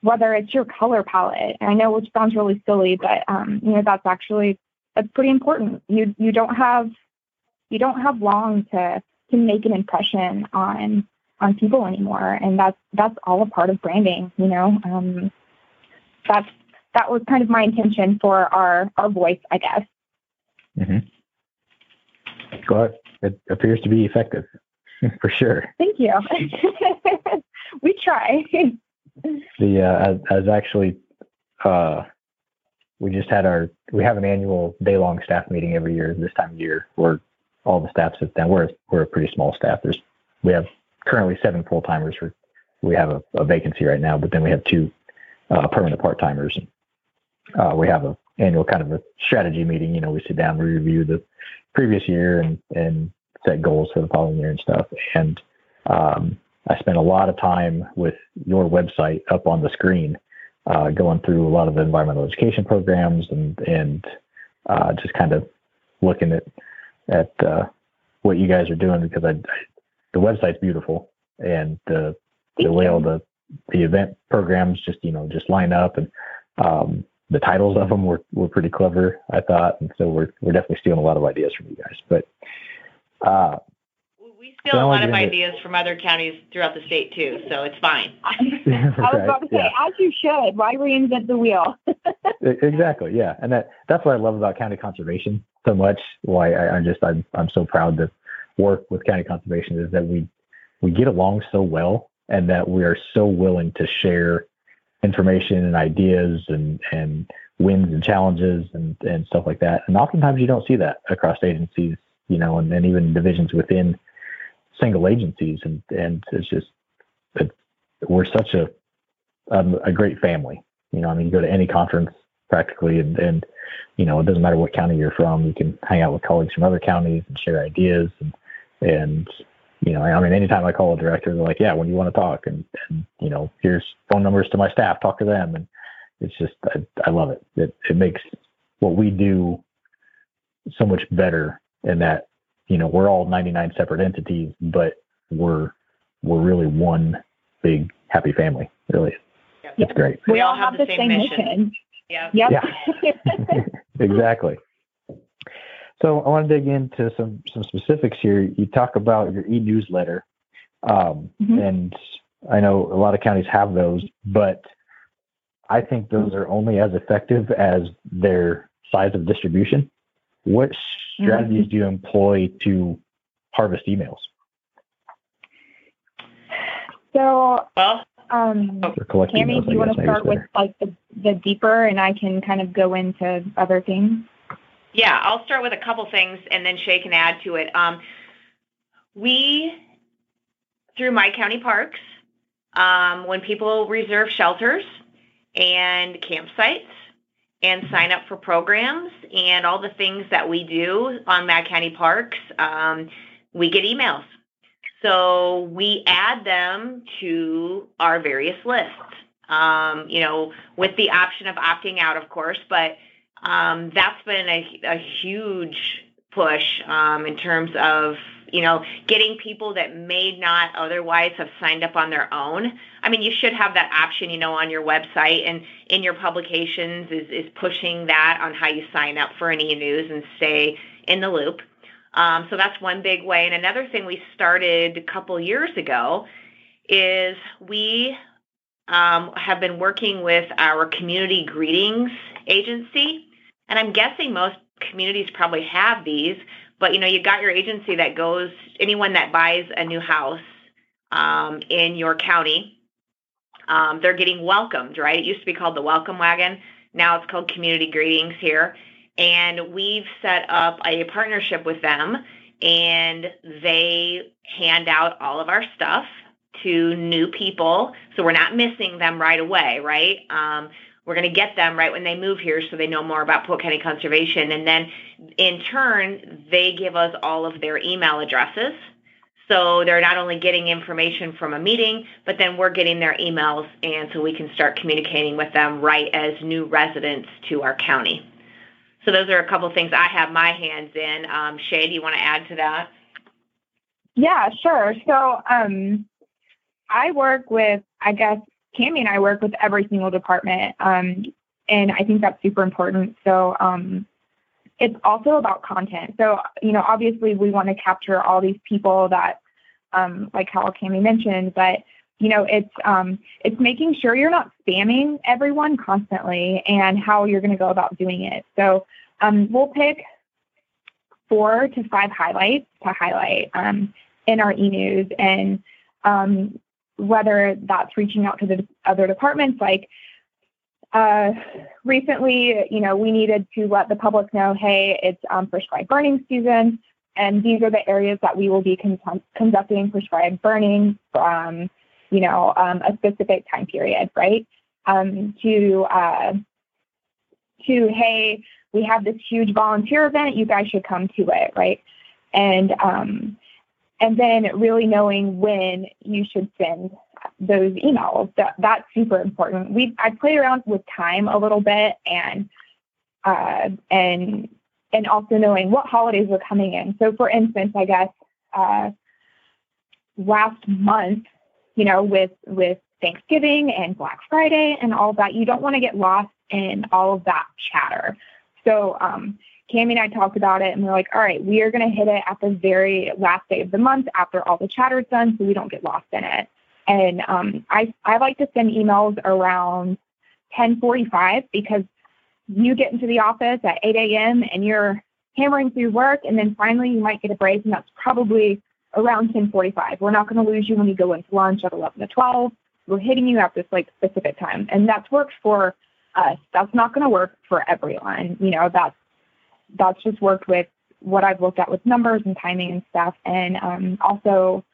whether it's your color palette. And I know which sounds really silly, but um, you know that's actually that's pretty important. You you don't have you don't have long to to make an impression on on people anymore, and that's that's all a part of branding. You know, um, that's that was kind of my intention for our our voice, I guess. Mm-hmm. Well, it appears to be effective for sure. Thank you. we try. the uh, as, as actually uh, we just had our we have an annual day long staff meeting every year this time of year where all the staff sits down. We're we're a pretty small staff. There's we have currently seven full timers. We have a, a, vacancy right now, but then we have two uh, permanent part timers. Uh, we have a annual kind of a strategy meeting. You know, we sit down, we review the previous year and and set goals for the following year and stuff. And um, I spent a lot of time with your website up on the screen, uh, going through a lot of the environmental education programs and and uh, just kind of looking at at uh, what you guys are doing because I, I the website's beautiful and the the way all the the event programs just you know just line up and um, the titles of them were, were pretty clever I thought. And so we're we're definitely stealing a lot of ideas from you guys. But uh, steal a lot of ideas from other counties throughout the state too, so it's fine. I was about to say, yeah. as you should. Why reinvent the wheel? exactly. Yeah, and that that's what I love about county conservation so much. Why I, am just I'm I'm so proud to work with county conservation is that we we get along so well, and that we are so willing to share information and ideas and and wins and challenges and and stuff like that. And oftentimes you don't see that across agencies, you know, and, and even divisions within single agencies, and and it's just it, we're such a um, a great family. You know, I mean, you go to any conference practically, and and you know, it doesn't matter what county you're from. You can hang out with colleagues from other counties and share ideas, and and you know, I mean, anytime I call a director, they're like, "Yeah, when you want to talk," and and you know, here's phone numbers to my staff, talk to them, and it's just I, I love it. It it makes what we do so much better in that you know, we're all 99 separate entities, but we're we're really one big happy family. Really, yep. it's great. We, all have, the, same, mission. mission. Yeah. Yep. Yeah. exactly. So I want to dig into some some specifics here. You talk about your e-newsletter, um, mm-hmm. and I know a lot of counties have those, but I think those are only as effective as their size of distribution. What strategies mm-hmm. do you employ to harvest emails? So, well, um, Kami, do you want to start with like the, the deeper, and I can kind of go into other things? Yeah, I'll start with a couple things, and then Shae can add to it. Um, we, through My County Parks, um, when people reserve shelters and campsites, and sign up for programs and all the things that we do on My County Parks, um, we get emails. So we add them to our various lists. Um, you know, with the option of opting out, of course, but um, that's been a, a huge push um, in terms of you know, getting people that may not otherwise have signed up on their own. I mean, you should have that option, you know, on your website and in your publications is, is pushing that on how you sign up for an e-news and stay in the loop. Um, so that's one big way. And another thing we started a couple years ago is we um, have been working with our community greetings agency, and I'm guessing most communities probably have these. But you know, you got your agency that goes anyone that buys a new house um, in your county, um, they're getting welcomed, right? It used to be called the Welcome Wagon. Now it's called Community Greetings here, and we've set up a partnership with them, and they hand out all of our stuff to new people, so we're not missing them right away, right? Um, we're going to get them right when they move here so they know more about Polk County Conservation. And then in turn, they give us all of their email addresses. So they're not only getting information from a meeting, but then we're getting their emails, and so we can start communicating with them right as new residents to our county. So those are a couple things I have my hands in. Um, Shae, do you want to add to that? Yeah, sure. So um, I work with, I guess, Kami and I work with every single department, um, and I think that's super important. So um, it's also about content. So you know, obviously, we want to capture all these people that, um, like how Kami mentioned, but you know, it's um, it's making sure you're not spamming everyone constantly, and how you're going to go about doing it. So um, we'll pick four to five highlights to highlight um, in our e-news and um, whether that's reaching out to the other departments like uh, recently, you know, we needed to let the public know, hey, it's um, prescribed burning season, and these are the areas that we will be con- conducting prescribed burning from, you know, um, a specific time period, right? Um, to uh, to hey, we have this huge volunteer event, you guys should come to it, right? And um, and then really knowing when you should send those emails. That, that's super important. We I played around with time a little bit and uh, and and also knowing what holidays were coming in. So for instance, I guess uh, last month, you know, with with Thanksgiving and Black Friday and all that, you don't want to get lost in all of that chatter. So um, Kami and I talked about it and we're like, all right, we are going to hit it at the very last day of the month after all the chatter is done so we don't get lost in it. And um, I, I like to send emails around 1045 because you get into the office at 8 a.m. and you're hammering through work and then finally you might get a break and that's probably around 1045. We're not going to lose you when you go into lunch at 11 to 12. We're hitting you at this like specific time. And that's worked for us. That's not going to work for everyone. You know, that's that's just worked with what I've looked at with numbers and timing and stuff. And um, also,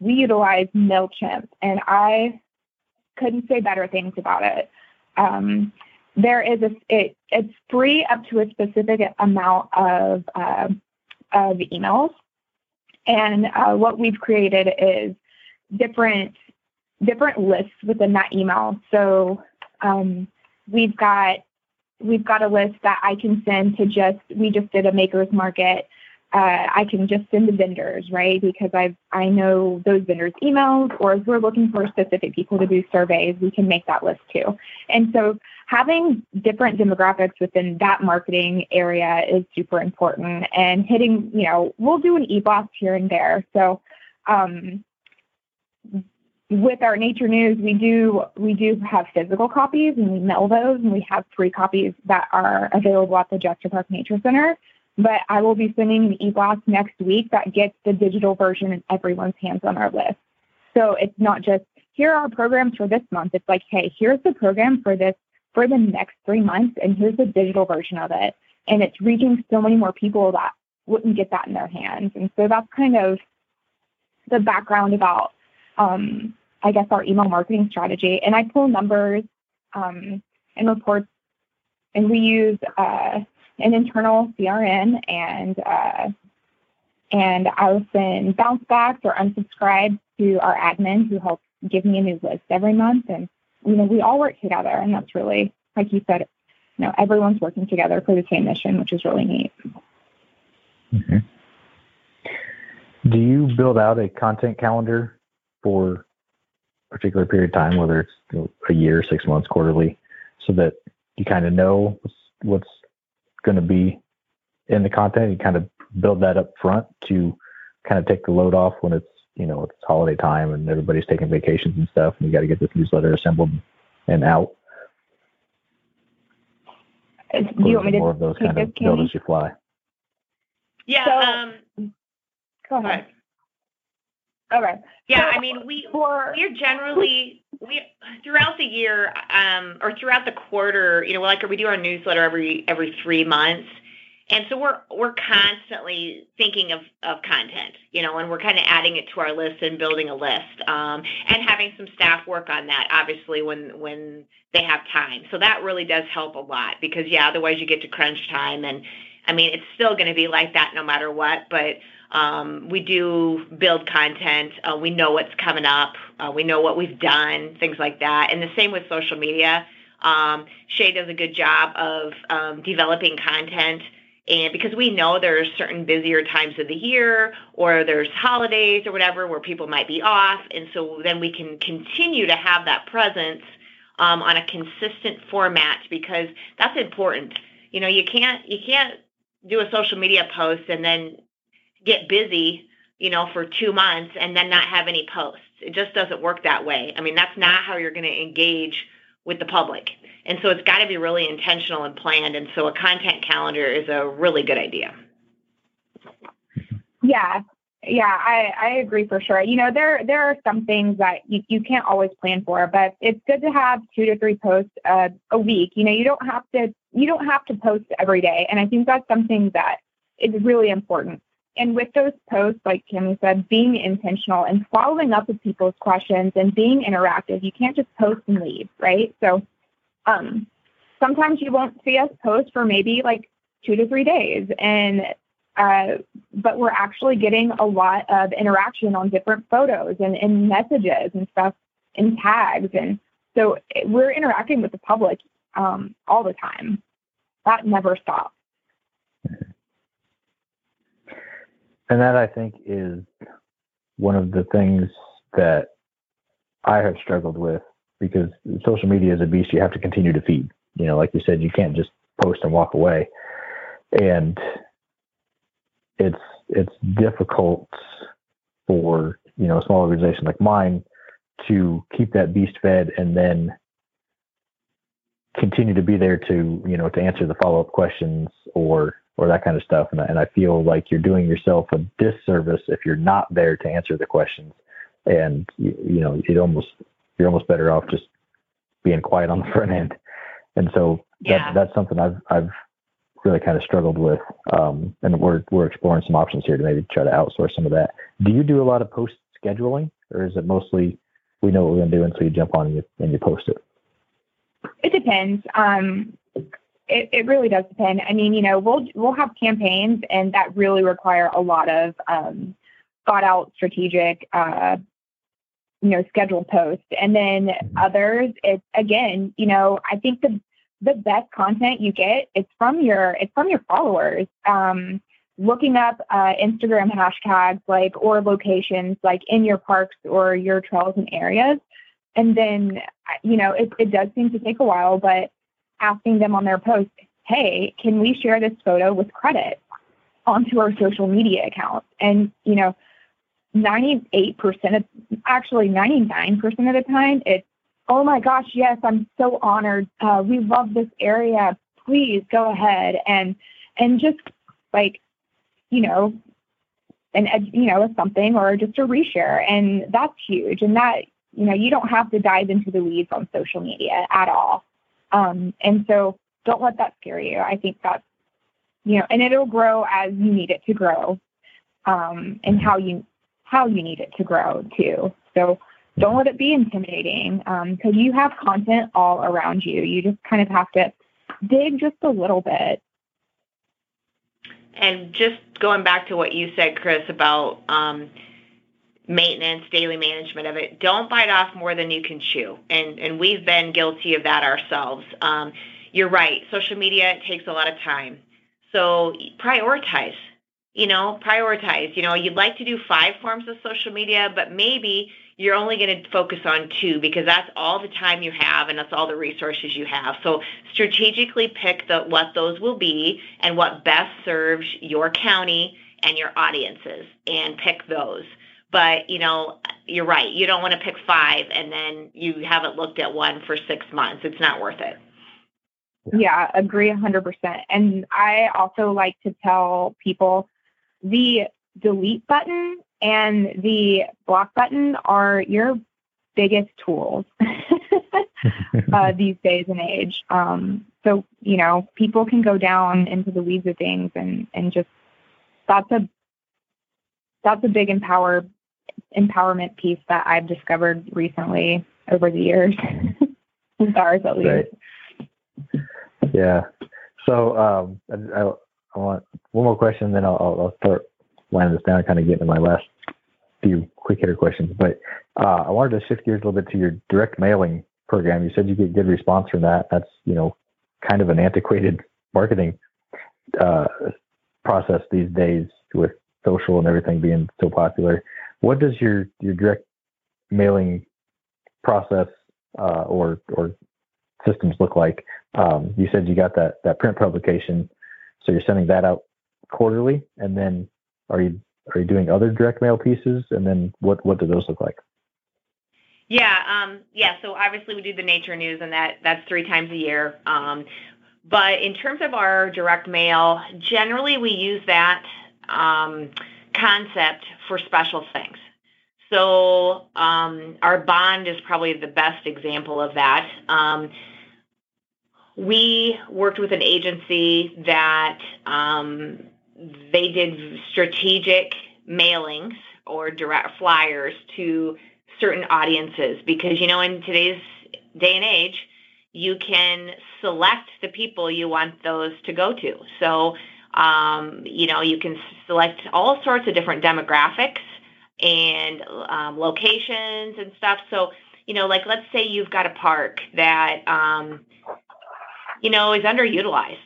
we utilize MailChimp, and I couldn't say better things about it. Um, there is a it, it's free up to a specific amount of uh, of emails, and uh, what we've created is different different lists within that email. So um, we've got we've got a list that I can send to just, we just did a maker's market. Uh, I can just send the vendors, right? Because I I know those vendors' emails, or if we're looking for specific people to do surveys, we can make that list too. And so having different demographics within that marketing area is super important. And hitting, you know, we'll do an e-blast here and there. So um, with our nature news, we do we do have physical copies and we mail those, and we have three copies that are available at the Jester Park Nature Center. But I will be sending the e-blast next week that gets the digital version in everyone's hands on our list. So it's not just here are our programs for this month. It's like, hey, here's the program for this for the next three months, and here's the digital version of it. And it's reaching so many more people that wouldn't get that in their hands. And so that's kind of the background about um, I guess, our email marketing strategy. And I pull numbers um, and reports, and we use uh, an internal CRM, and uh, and I'll send bounce backs or unsubscribes to our admin who helps give me a new list every month. And you know, we all work together, and that's really, like you said, you know, everyone's working together for the same mission, which is really neat. Mm-hmm. Do you build out a content calendar for a particular period of time, whether it's you know, a year, six months, quarterly, so that you kind of know what's, what's going to be in the content. You kind of build that up front to kind of take the load off when it's you know it's holiday time and everybody's taking vacations and stuff, and you got to get this newsletter assembled and out. Do you want me to more of those kind of this, build as you fly? Yeah. So- um, Go go ahead. Okay. Yeah. So, I mean, we For we're generally we throughout the year um, or throughout the quarter you know like we do our newsletter every every three months and so we're we're constantly thinking of of content you know and we're kind of adding it to our list and building a list um, and having some staff work on that obviously when when they have time so that really does help a lot because yeah otherwise you get to crunch time and i mean it's still going to be like that no matter what but um, we do build content. Uh, we know what's coming up. Uh, we know what we've done, things like that. And the same with social media. Um, Shae does a good job of um, developing content. And because we know there's certain busier times of the year or there's holidays or whatever where people might be off. And so then we can continue to have that presence um, on a consistent format because that's important. You know, you can't, you can't do a social media post and then get busy, you know, for two months and then not have any posts. It just doesn't work that way. I mean, that's not how you're going to engage with the public. And so it's got to be really intentional and planned. And so a content calendar is a really good idea. Yeah, yeah, I, I agree for sure. You know, there there are some things that you, you can't always plan for, but it's good to have two to three posts uh, a week. You know, you don't have to you don't have to post every day, and I think that's something that is really important. And with those posts, like Kami said, being intentional and following up with people's questions and being interactive. You can't just post and leave, right? So, um, sometimes you won't see us post for maybe like two to three days, and uh, but we're actually getting a lot of interaction on different photos and, and messages and stuff and tags. And so we're interacting with the public um, all the time. That never stops. And that I think is one of the things that I have struggled with because social media is a beast you have to continue to feed. You know, like you said, you can't just post and walk away. And it's it's difficult for, you know, a small organization like mine to keep that beast fed and then continue to be there to, you know, to answer the follow up questions or or that kind of stuff. And, I- and I feel like you're doing yourself a disservice if you're not there to answer the questions. And you, you know, it almost you're almost better off just being quiet on the front end. And so Yeah. that, that's something I've I've really kind of struggled with. Um, and we're we're exploring some options here to maybe try to outsource some of that. Do you do a lot of post scheduling, or is it mostly we know what we're going to do, and so you jump on and you and you post it? It depends. Um, it, it really does depend. I mean, you know, we'll we'll have campaigns, and that really require a lot of um, thought out, strategic, uh, you know, scheduled posts. And then others, it's again, you know, I think the the best content you get it's from your it's from your followers. Um, looking up uh, Instagram hashtags like or locations like in your parks or your trails and areas, and then you know it, it does seem to take a while, but asking them on their post, hey, can we share this photo with credit onto our social media accounts? And, you know, 98% of, actually 99% of the time, it's, oh my gosh, yes, I'm so honored. Uh, we love this area. Please go ahead. And, and just like, you know, ed- you know, a something or just a reshare. And that's huge. And that, you know, you don't have to dive into the weeds on social media at all. Um, and so don't let that scare you. I think that's, you know, and it'll grow as you need it to grow, um, and how you, how you need it to grow too. So don't let it be intimidating, um, cause you have content all around you. You just kind of have to dig just a little bit. And just going back to what you said, Chris, about um, maintenance, daily management of it, don't bite off more than you can chew. And and we've been guilty of that ourselves. Um, you're right. Social media takes a lot of time. So prioritize. You know, prioritize. You know, you'd like to do five forms of social media, but maybe you're only going to focus on two because that's all the time you have and that's all the resources you have. So strategically pick the what those will be and what best serves your county and your audiences and pick those. But you know, you're right. You don't want to pick five and then you haven't looked at one for six months. It's not worth it. Yeah, agree 100%. And I also like to tell people the delete button and the block button are your biggest tools uh, these days and age. Um, so, you know, people can go down into the weeds of things and, and just that's a that's a big empower empowerment piece that I've discovered recently over the years. with ours at least. Right. Yeah. So um, I, I, want one more question, then I'll, I'll start winding this down, kind of getting to my last few quick hitter questions. But uh, I wanted to shift gears a little bit to your direct mailing program. You said you get good response from that. That's you know kind of an antiquated marketing uh, process these days with social and everything being so popular. What does your your direct mailing process uh, or or systems look like? Um, you said you got that that print publication, so you're sending that out quarterly, and then are you are you doing other direct mail pieces? And then what what do those look like? Yeah, um, yeah. So obviously we do the nature news, and that that's three times a year. Um, but in terms of our direct mail, generally we use that um, concept for special things. So um, our bond is probably the best example of that. Um, we worked with an agency that um, they did strategic mailings or direct flyers to certain audiences because you know in today's day and age you can select the people you want those to go to so um, you know you can select all sorts of different demographics and um, locations and stuff. So you know like let's say you've got a park that um, you know is underutilized.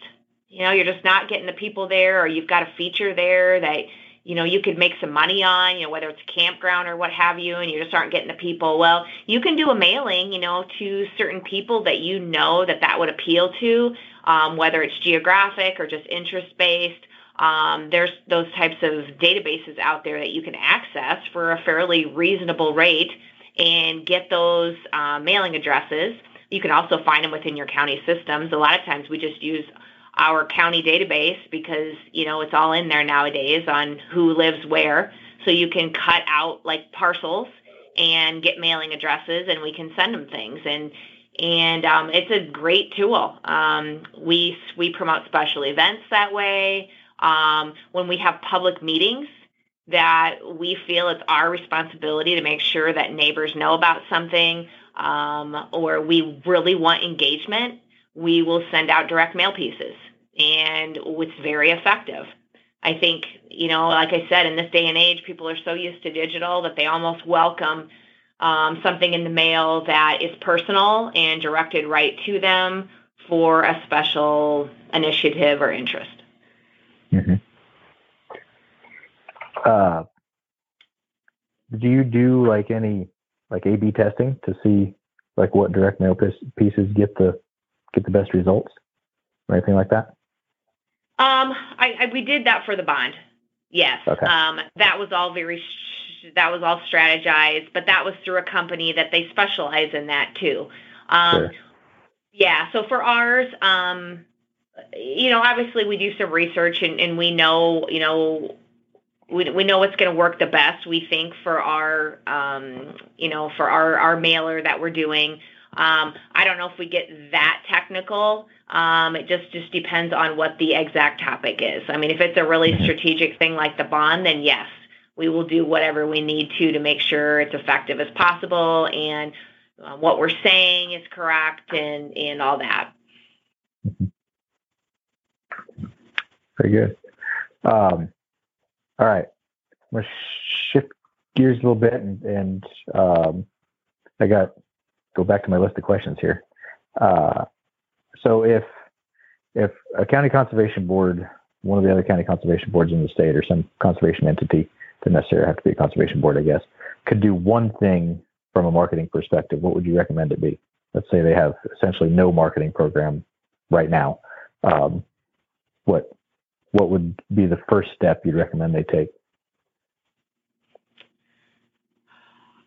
You know you're just not getting the people there or you've got a feature there that you know, you could make some money on, you know, whether it's a campground or what have you, and you just aren't getting the people. Well, you can do a mailing, you know, to certain people that you know that that would appeal to, um, whether it's geographic or just interest based. Um, there's those types of databases out there that you can access for a fairly reasonable rate and get those uh, mailing addresses. You can also find them within your county systems. A lot of times we just use our county database because you know it's all in there nowadays on who lives where. So you can cut out like parcels and get mailing addresses and we can send them things. And and um, it's a great tool. Um, we we promote special events that way. Um, when we have public meetings that we feel it's our responsibility to make sure that neighbors know about something um, or we really want engagement we will send out direct mail pieces, and it's very effective. I think, you know, like I said, in this day and age, people are so used to digital that they almost welcome um, something in the mail that is personal and directed right to them for a special initiative or interest. Mm-hmm. Uh, do you do like any like A/B testing to see like what direct mail pieces get the get the best results or anything like that? Um, I, I we did that for the bond. Yes. Okay. Um, that was all very that was all strategized, but that was through a company that they specialize in that too. Um, sure. Yeah. So for ours, um, you know, obviously we do some research and, and we know, you know, we, we know what's going to work the best. We think for our, um, you know, for our our mailer that we're doing. Um, I don't know if we get that technical. Um, it just just depends on what the exact topic is. I mean, if it's a really strategic thing like the bond, then yes, we will do whatever we need to to make sure it's effective as possible and uh, what we're saying is correct and and all that. Very good. Um, all right, gonna shift gears a little bit and, and um, I got go back to my list of questions here. Uh, so if if a county conservation board, one of the other county conservation boards in the state, or some conservation entity, doesn't necessarily have to be a conservation board, I guess, could do one thing from a marketing perspective, what would you recommend it be? Let's say they have essentially no marketing program right now. Um, what what would be the first step you'd recommend they take?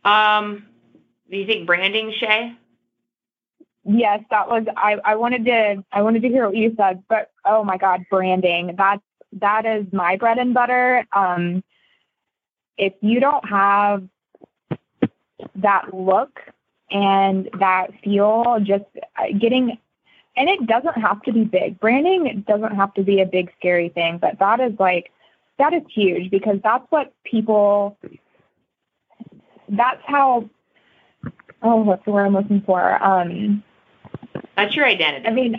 Um, do you think branding, Shae? Yes, that was I, I wanted to I wanted to hear what you said, but oh my god, branding. That's that is my bread and butter. Um if you don't have that look and that feel just uh, getting and it doesn't have to be big. Branding doesn't have to be a big scary thing, but that is like that is huge because that's what people that's how oh what's the word I'm looking for? Um that's your identity. I mean,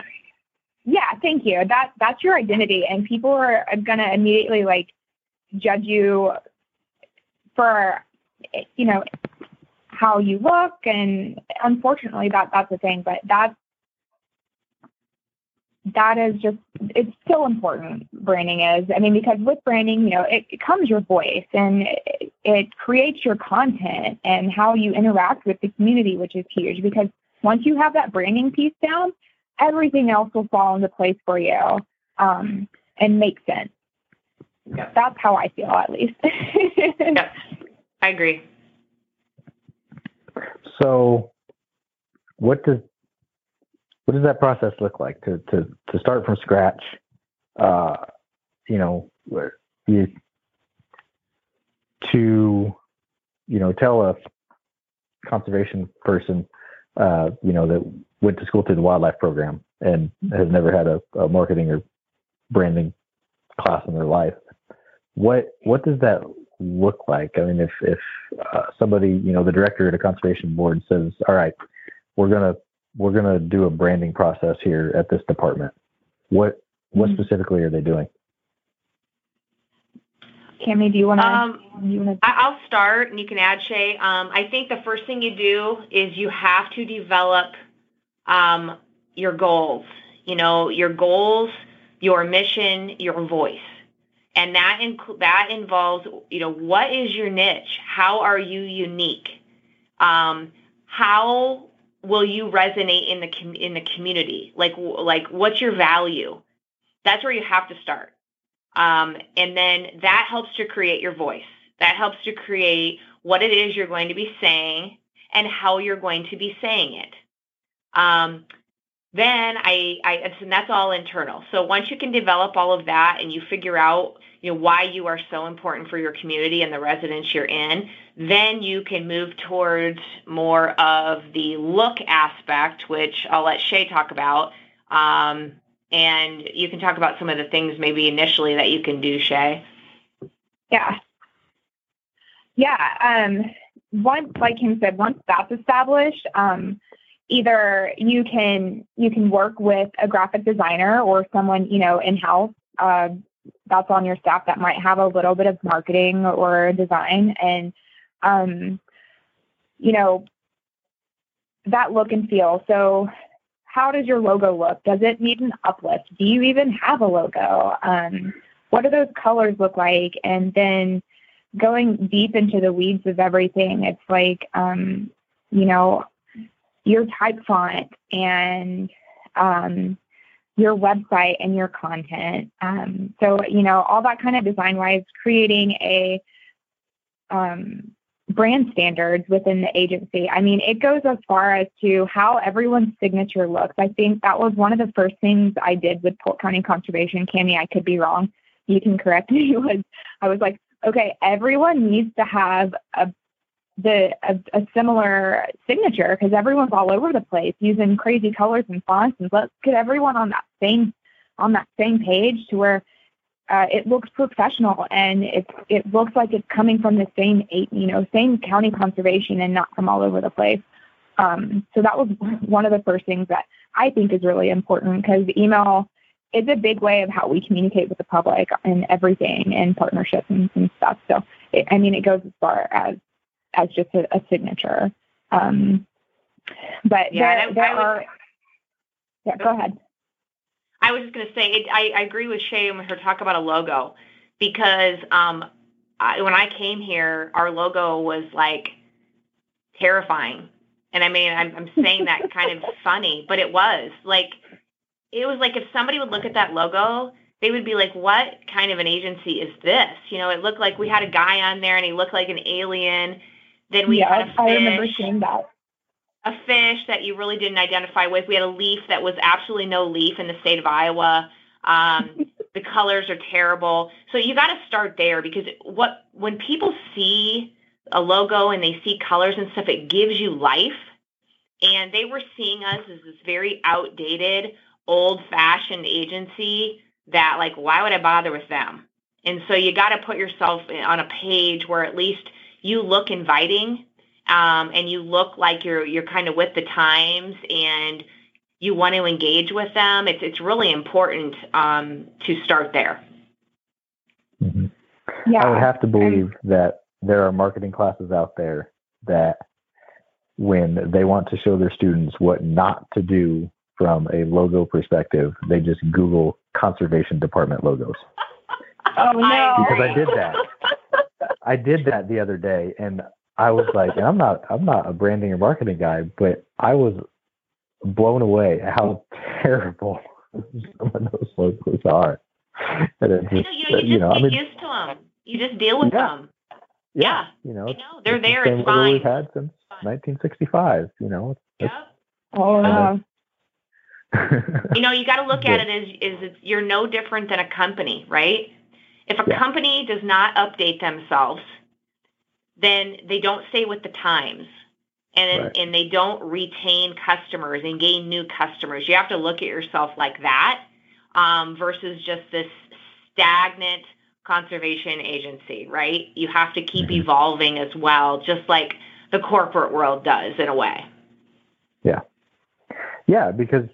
yeah, thank you. That that's your identity, and people are gonna immediately like judge you for you know how you look, and unfortunately, that that's the thing. But that that is just it's so important branding is i mean because with branding you know it, it comes your voice and it, it creates your content and how you interact with the community which is huge because once you have that branding piece down, everything else will fall into place for you um, and make sense. Yeah. That's how I feel, at least. yeah, I agree. So, what does what does that process look like to to to start from scratch? Uh, you know, you to you know tell a conservation person uh, you know, that went to school through the wildlife program and has never had a, a marketing or branding class in their life. What what does that look like? I mean, if if uh, somebody, you know, the director at a conservation board says, "All right, we're gonna we're gonna do a branding process here at this department," what what mm-hmm. specifically are they doing? Kami, do you want to? Um, wanna... I'll start, and you can add Shae. Um, I think the first thing you do is you have to develop um, your goals. You know, your goals, your mission, your voice, and that inc- that involves, you know, what is your niche? How are you unique? Um, how will you resonate in the com- in the community? Like like what's your value? That's where you have to start. Um, and then that helps to create your voice. That helps to create what it is you're going to be saying and how you're going to be saying it. Um, then I, I, and that's all internal. So once you can develop all of that and you figure out, you know, why you are so important for your community and the residents you're in, then you can move towards more of the look aspect, which I'll let Shae talk about. Um, and you can talk about some of the things maybe initially that you can do, Shae. Yeah. Yeah. Um, once, like Kim said, once that's established, um, either you can you can work with a graphic designer or someone you know in house uh, that's on your staff that might have a little bit of marketing or design and um, you know that look and feel. So how does your logo look? Does it need an uplift? Do you even have a logo? Um, what do those colors look like? And then going deep into the weeds of everything, it's like, um, you know, your type font and um, your website and your content. Um, so, you know, all that kind of design wise, creating a um, brand standards within the agency. I mean, it goes as far as to how everyone's signature looks. I think that was one of the first things I did with Polk County Conservation. Kami, I could be wrong. You can correct me. Was I was like, okay, everyone needs to have a the a, a similar signature because everyone's all over the place using crazy colors and fonts, and let's get everyone on that same on that same page to where uh, it looks professional and it it looks like it's coming from the same eight you know same county conservation and not from all over the place. Um, so that was one of the first things that I think is really important because email is a big way of how we communicate with the public and everything and partnerships and, and stuff. So it, I mean, it goes as far as as just a, a signature. Um, but yeah, there, there are. Yeah, go ahead. I was just going to say, it, I, I agree with Shae when her talk about a logo because um, I, when I came here, our logo was like terrifying. And I mean, I'm, I'm saying that kind of funny, but it was like, it was like if somebody would look at that logo, they would be like, what kind of an agency is this? You know, it looked like we had a guy on there and he looked like an alien. Then we yeah, had a fish, I remember seeing that. a fish that you really didn't identify I remember seeing that. a fish that you really didn't identify with. We had a leaf that was absolutely no leaf in the state of Iowa. Um, the colors are terrible. So you got to start there because what when people see a logo and they see colors and stuff, it gives you life. And they were seeing us as this very outdated, old-fashioned agency that like why would I bother with them? And so you got to put yourself on a page where at least you look inviting um, and you look like you're you're kind of with the times and you want to engage with them. It's it's really important um, to start there. hmm Yeah. I would have to believe that there are marketing classes out there that when they want to show their students what not to do from a logo perspective, they just Google conservation department logos. Oh no. Because I did that. I did that the other day and I was like, and I'm not I'm not a branding or marketing guy, but I was blown away at how terrible some of those logos are. And it You just, know, you, know, you just you know, I get mean, used to them. You just deal with Yeah. them. Yeah. you know, I know they're it's the there. same It's fine. we've had since 1965. You know, Yep. Oh no. You know, you got to look at it as is it's, you're no different than a company, right? If a Yeah. company does not update themselves, then they don't stay with the times. And Right. and they don't retain customers and gain new customers. You have to look at yourself like that um, versus just this stagnant conservation agency, right? You have to keep Mhm. evolving as well, just like the corporate world does in a way. Yeah, yeah, because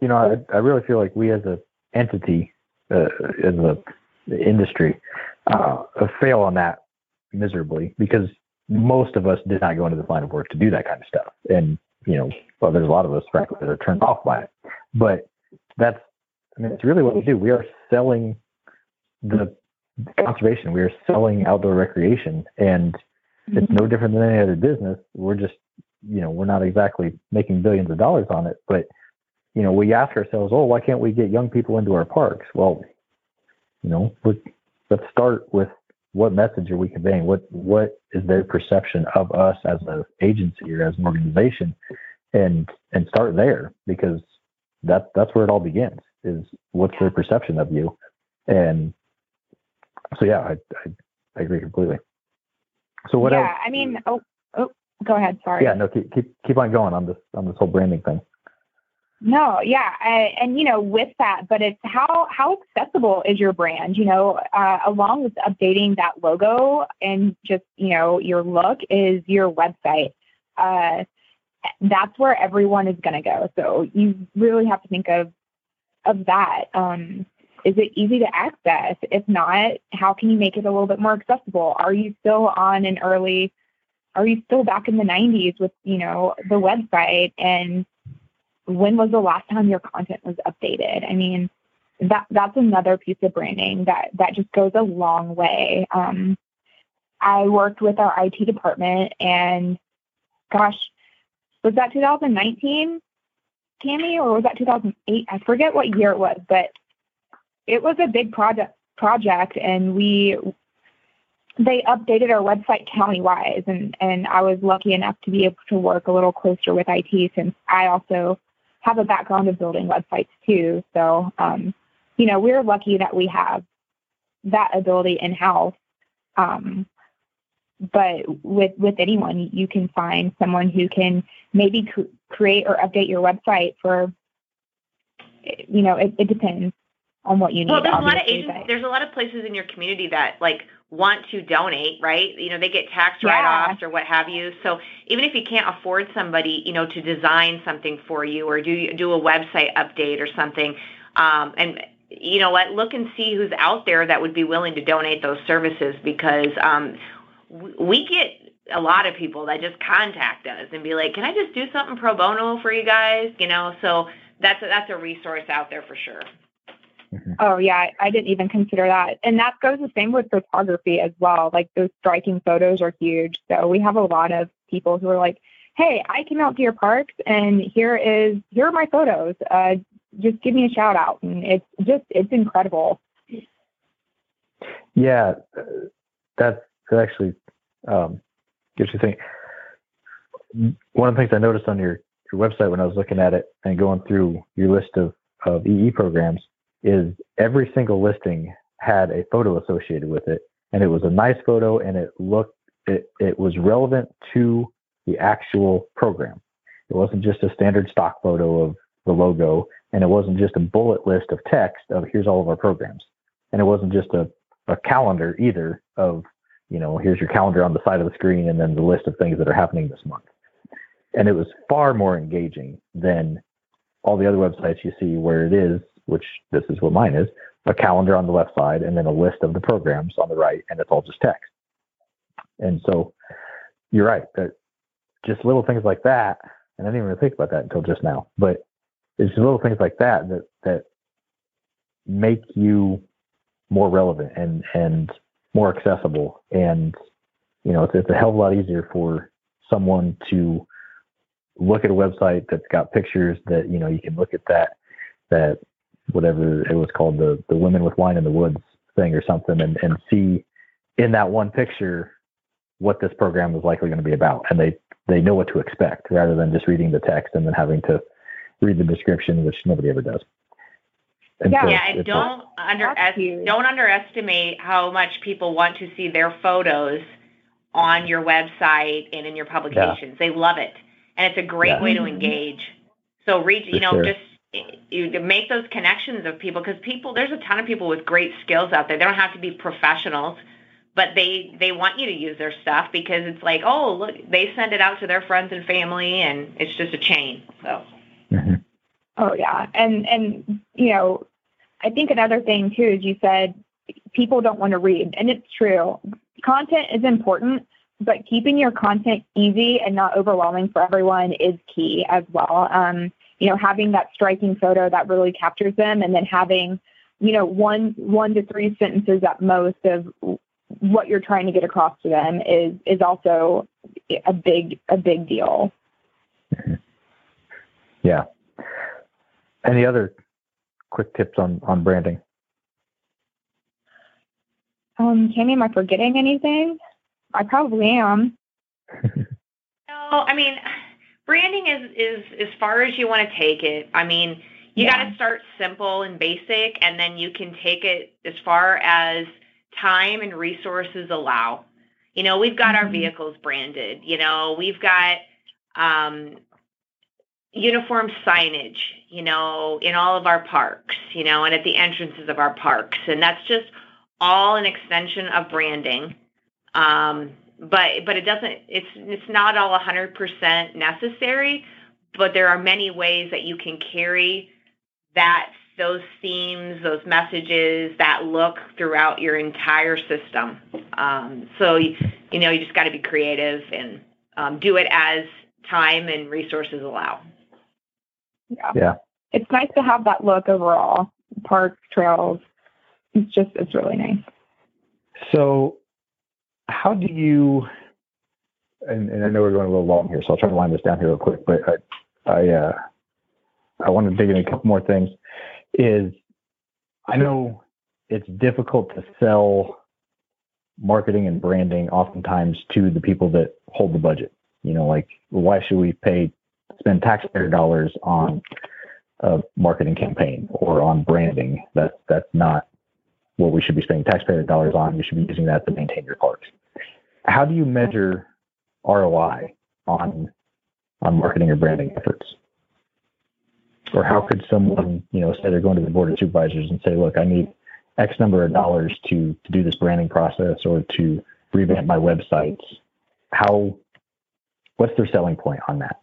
you know, I, I really feel like we as a entity, uh, as a industry, uh, fail on that miserably because most of us did not go into this line of work to do that kind of stuff. And you know, well, there's a lot of us, frankly, that are turned off by it. But that's, I mean, it's really what we do. We are selling the conservation. We are selling outdoor recreation, and it's no different than any other business. We're just, you know, we're not exactly making billions of dollars on it, but you know, we ask ourselves, oh, why can't we get young people into our parks? Well, you know, let- let's start with what message are we conveying? What what is their perception of us as an agency or as an organization, and and start there because that's that's where it all begins. Is what's their perception of you, and so yeah, I I, I agree completely. So what yeah, else? I mean, oh, oh, go ahead. Sorry. Yeah, no, keep keep keep on going on this on this whole branding thing. No, yeah, I, and you know, with that, but it's how how accessible is your brand? You know, uh, along with updating that logo and just you know your look is your website. Uh, that's where everyone is going to go. So you really have to think of of that. Um, is it easy to access? If not, how can you make it a little bit more accessible? Are you still on an early? Are you still back in the '90s with you know the website and when was the last time your content was updated? I mean, that that's another piece of branding that that just goes a long way. Um, I worked with our IT department, and gosh, was that 2019, Kami, or was that 2008? I forget what year it was, but it was a big project project, and we they updated our website county-wise, and and I was lucky enough to be able to work a little closer with IT since I also have a background of building websites too. So, um, you know, we're lucky that we have that ability in house. Um, but with with anyone, you can find someone who can maybe cr- create or update your website for. You know, it, it depends on what you need. Well, there's a lot of agents. but- There's a lot of places in your community that like want to donate, right? You know, they get tax Yeah. write-offs or what have you. So even if you can't afford somebody, you know, to design something for you or do do a website update or something, um, and you know what, look and see who's out there that would be willing to donate those services because um, we get a lot of people that just contact us and be like, "Can I just do something pro bono for you guys?" You know, so that's a, that's a resource out there for sure. Oh yeah, I- I didn't even consider that. And that goes the same with photography as well. Like those striking photos are huge. So we have a lot of people who are like, "Hey, I came out to your parks and here is here are my photos. Uh just give me a shout out." And it's just it's incredible. Yeah, that's actually um, gives you think. One of the things I noticed on your, your website when I was looking at it and going through your list of, of EE programs is every single listing had a photo associated with it. And it was a nice photo and it looked, it, it was relevant to the actual program. It wasn't just a standard stock photo of the logo and it wasn't just a bullet list of text of here's all of our programs. And it wasn't just a, a calendar either of, you know, here's your calendar on the side of the screen and then the list of things that are happening this month. And it was far more engaging than all the other websites you see where it is, which this is what mine is, a calendar on the left side and then a list of the programs on the right, and it's all just text. And so you're right that just little things like that, and I didn't even think about that until just now, but it's little things like that that that make you more relevant and and more accessible and you know it's, it's a hell of a lot easier for someone to look at a website that's got pictures that you know you can look at that that whatever it was called the the women with wine in the woods thing or something and and see in that one picture what this program is likely going to be about and they they know what to expect rather than just reading the text and then having to read the description which nobody ever does and yeah, so yeah and don't under don't underestimate how much people want to see their photos on your website and in your publications yeah. they love it and it's a great yeah. way to engage so reach you know sure. just you to make those connections of people because people there's a ton of people with great skills out there. They don't have to be professionals, but they they want you to use their stuff because it's like oh look they send it out to their friends and family and it's just a chain. So. Mm-hmm. Oh yeah, and and you know, I think another thing too is you said people don't want to read, and it's true. Content is important, but keeping your content easy and not overwhelming for everyone is key as well. Um, you know, having that striking photo that really captures them and then having, you know, one one to three sentences at most of what you're trying to get across to them is is also a big a big deal. Yeah. Any other quick tips on on branding? Um, Kami, am I forgetting anything? I probably am. no, I mean, branding is is as far as you want to take it. I mean, you yeah. got to start simple and basic, and then you can take it as far as time and resources allow. You know, we've got mm-hmm. our vehicles branded. You know, we've got um, uniform signage. You know, in all of our parks. You know, and at the entrances of our parks, and that's just all an extension of branding. Um, but but it doesn't it's it's not all 100% necessary but there are many ways that you can carry that those themes those messages that look throughout your entire system. Um, so you, you know you just got to be creative and um, do it as time and resources allow. Yeah. yeah. It's nice to have that look overall. Parks trails it's just it's really nice. So how do you and, and, I know we're going a little long here, so I'll try to wind this down here real quick. But I, I, uh, I want to dig in a couple more things. Is I know it's difficult to sell marketing and branding oftentimes to the people that hold the budget. You know, like why should we pay spend taxpayer dollars on a marketing campaign or on branding? That's that's not what we should be spending taxpayer dollars on. We should be using that to maintain your parks how do you measure ROI on on marketing or branding efforts? Or how could someone, you know, say they're going to the board of supervisors and say, look, I need X number of dollars to to do this branding process or to revamp my websites. How what's their selling point on that?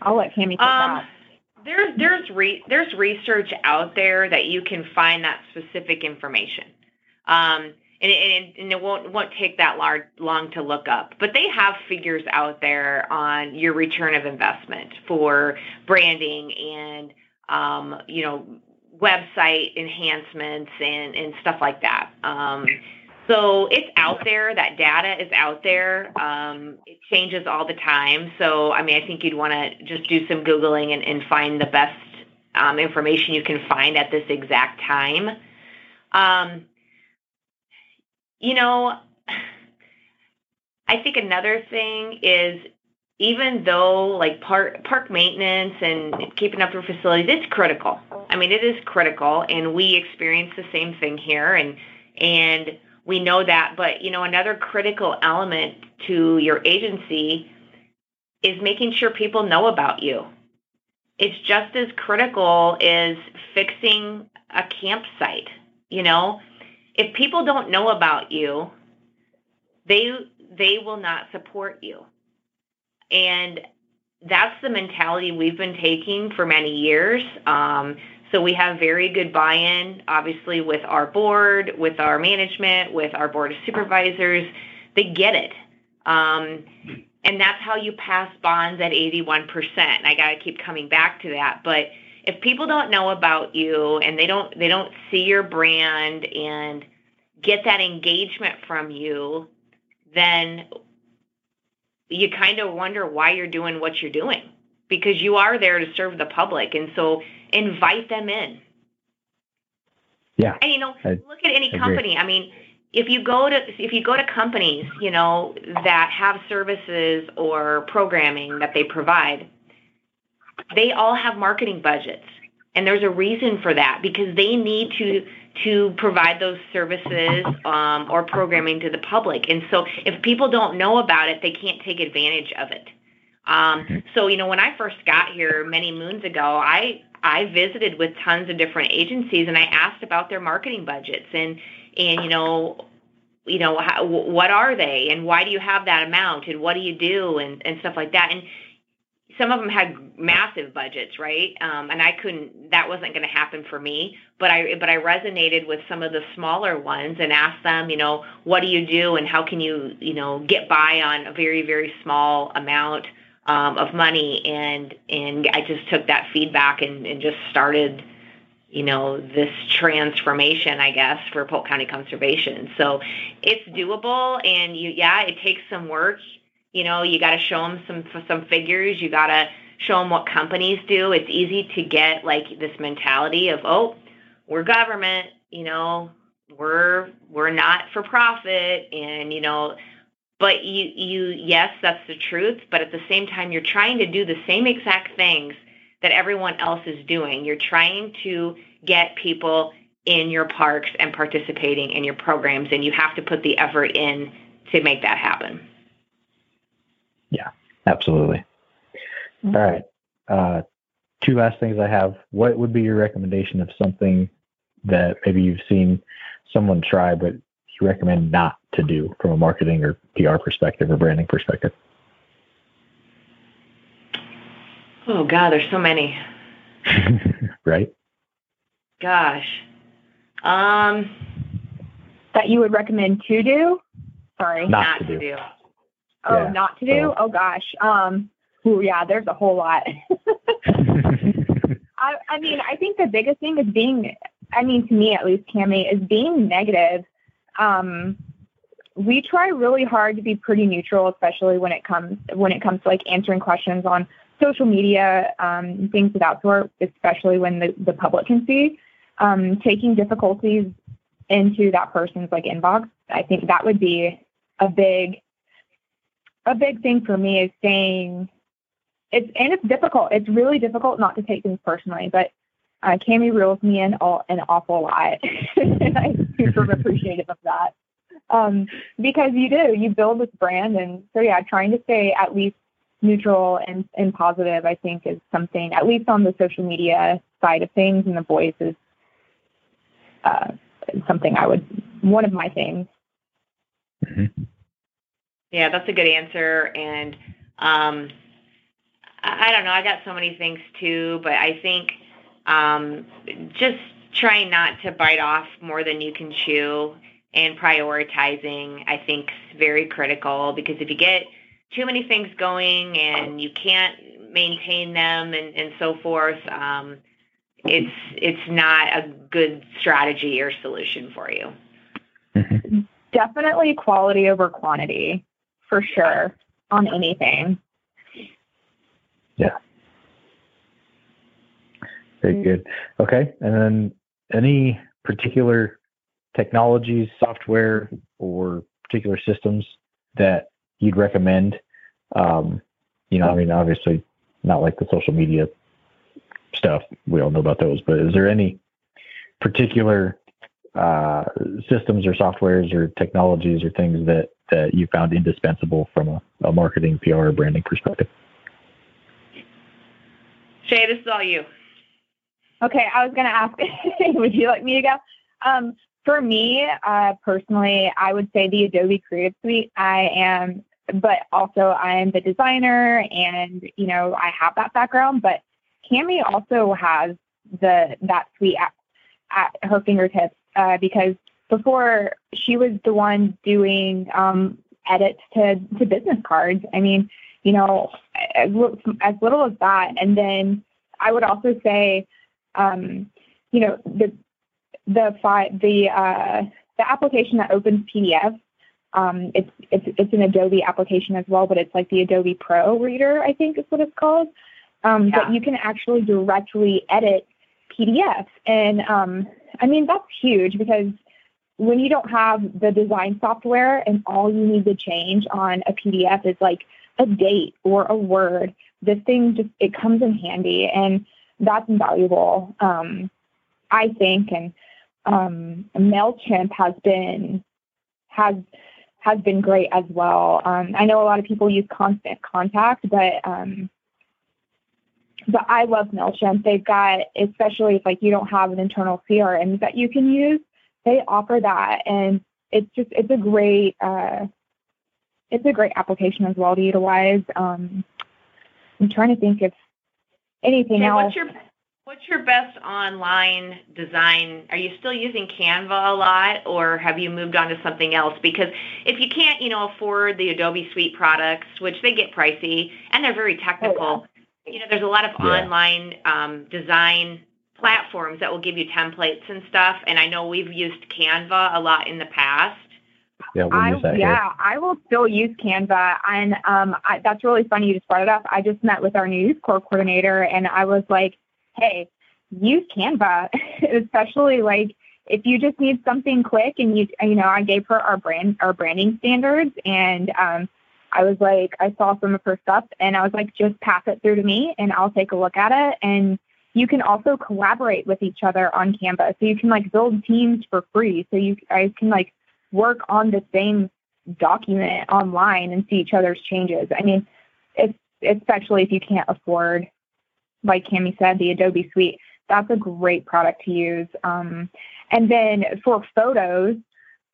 I'll let Kami take um, that. There's there's re- there's research out there that you can find that specific information. Um, and it, and it won't won't take that large, long to look up. But they have figures out there on your return of investment for branding and um, you know website enhancements and and stuff like that. Um, so it's out there. That data is out there. Um, it changes all the time. So I mean, I think you'd want to just do some googling and, and find the best um, information you can find at this exact time. Um, you know, I think another thing is even though like park park maintenance and keeping up your facilities, it's critical. I mean, it is critical, and we experience the same thing here, and and we know that. But you know, another critical element to your agency is making sure people know about you. It's just as critical as fixing a campsite. You know, if people don't know about you, they they will not support you. And that's the mentality we've been taking for many years. Um, so we have very good buy-in, obviously, with our board, with our management, with our board of supervisors. They get it. Um, and that's how you pass bonds at 81%. I got to keep coming back to that. But if people don't know about you and they don't they don't see your brand and get that engagement from you, then you kind of wonder why you're doing what you're doing because you are there to serve the public. And so invite them in. Yeah. And you know, I, look at any company. I mean, if you go to if you go to companies, you know, that have services or programming that they provide, they all have marketing budgets. And there's a reason for that because they need to to provide those services um, or programming to the public. And so if people don't know about it, they can't take advantage of it. Um, so you know, when I first got here many moons ago, I I visited with tons of different agencies and I asked about their marketing budgets and and you know you know how, what are they and why do you have that amount and what do you do and and stuff like that and some of them had massive budgets, right? Um, and I couldn't. That wasn't going to happen for me. But I but I resonated with some of the smaller ones and asked them, you know, what do you do and how can you, you know, get by on a very very small amount um, of money? And and I just took that feedback and, and just started, you know, this transformation, I guess, for Polk County Conservation. So it's doable, and you, yeah, it takes some work you know, you got to show them some some figures. You got to show them what companies do. It's easy to get like this mentality of, oh, we're government, you know, we're we're not for profit, and you know, but you you yes, that's the truth. But at the same time, you're trying to do the same exact things that everyone else is doing. You're trying to get people in your parks and participating in your programs, and you have to put the effort in to make that happen. Yeah, absolutely. Mm-hmm. All right. Uh, two last things I have. What would be your recommendation of something that maybe you've seen someone try, but you recommend not to do from a marketing or PR perspective or branding perspective? Oh God, there's so many. right. Gosh. Um. That you would recommend to do? Sorry. Not, not to, do. to do. Oh, yeah, not to do? Oh gosh. Um. Oh yeah, there's a whole lot. I, I mean, I think the biggest thing is being. I mean, to me at least, Kami, is being negative. Um, we try really hard to be pretty neutral, especially when it comes when it comes to like answering questions on social media, um, things of that sort, especially when the, the public can see. Um, taking difficulties into that person's like inbox, I think that would be a big a big thing for me is saying it's and it's difficult. It's really difficult not to take things personally, but uh, Kami reels me in all, an awful lot, and I'm super appreciative of that. Um, because you do, you build this brand, and so yeah, trying to stay at least neutral and, and positive, I think, is something at least on the social media side of things, and the voice is uh, something I would one of my things. Mm-hmm. Yeah, that's a good answer. And um, I, I don't know. I got so many things too, but I think um, just trying not to bite off more than you can chew and prioritizing, I think, is very critical because if you get too many things going and you can't maintain them and, and so forth, um, it's it's not a good strategy or solution for you. Mm-hmm. Definitely quality over quantity for sure on anything. Yeah. Very good. Okay. And then any particular technologies, software, or particular systems that you'd recommend? Um, you know, I mean, obviously not like the social media stuff. We all know about those, but is there any particular uh, systems or softwares or technologies or things that, that you found indispensable from a, a marketing, PR, or branding perspective? Shae, this is all you. Okay, I was going to ask, would you like me to go? Um, for me, uh, personally, I would say the Adobe Creative Suite. I am, but also I am the designer, and you know I have that background. But Kami also has the that suite at, at her fingertips uh, because before she was the one doing um, edits to to business cards. I mean, you know, as, as little as that, and then I would also say, um, you know, the the fi- the uh, the application that opens PDF. Um, it's it's it's an Adobe application as well, but it's like the Adobe Pro Reader, I think is what it's called. Um, yeah. But you can actually directly edit PDFs, and um, I mean that's huge because when you don't have the design software and all you need to change on a PDF is like a date or a word, this thing just it comes in handy, and that's invaluable. Um, I think, and um, Mailchimp has been has has been great as well. Um, I know a lot of people use Constant Contact, but um, but I love Mailchimp. They've got especially if like you don't have an internal CRM that you can use, they offer that, and it's just it's a great uh, it's a great application as well to utilize. Um, I'm trying to think if anything okay, else. What's your What's your best online design? Are you still using Canva a lot or have you moved on to something else? Because if you can't, you know, afford the Adobe Suite products, which they get pricey and they're very technical, oh, yeah. You know, there's a lot of yeah. online um, design platforms that will give you templates and stuff. And I know we've used Canva a lot in the past. Yeah, we'll I, yeah. I will still use Canva, and um, I, that's really funny you just brought it up. I just met with our new youth corps coordinator, and I was like, hey, use Canva, especially like if you just need something quick and you you know, I gave her our brand our branding standards and um I was like I saw some of her stuff and I was like just pass it through to me and I'll take a look at it and you can also collaborate with each other on Canva. So you can like build teams for free. So you guys can like work on the same document online and see each other's changes. I mean, it's especially if you can't afford like Kami said, the Adobe Suite. That's a great product to use. Um, and then for photos,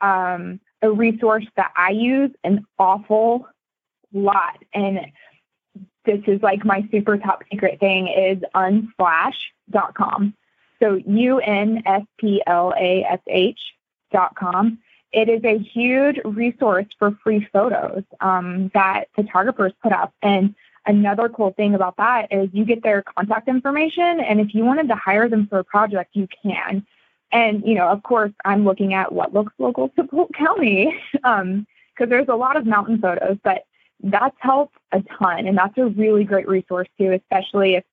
um, a resource that I use an awful lot, and this is like my super top secret thing is unsplash.com. So U N S P L A S H dot com. It is a huge resource for free photos um, that photographers put up. And another cool thing about that is you get their contact information and if you wanted to hire them for a project you can and you know of course i'm looking at what looks local to polk county because um, there's a lot of mountain photos but that's helped a ton and that's a really great resource too especially if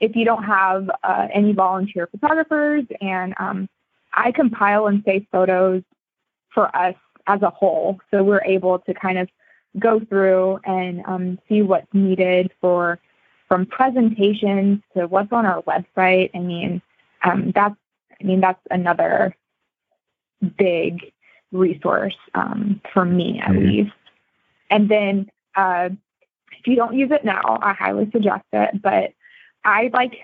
if you don't have uh, any volunteer photographers and um, i compile and save photos for us as a whole so we're able to kind of go through and um, see what's needed for from presentations to what's on our website. I mean, um, that's I mean that's another big resource um, for me at mm-hmm. least. And then uh, if you don't use it now, I highly suggest it. But I like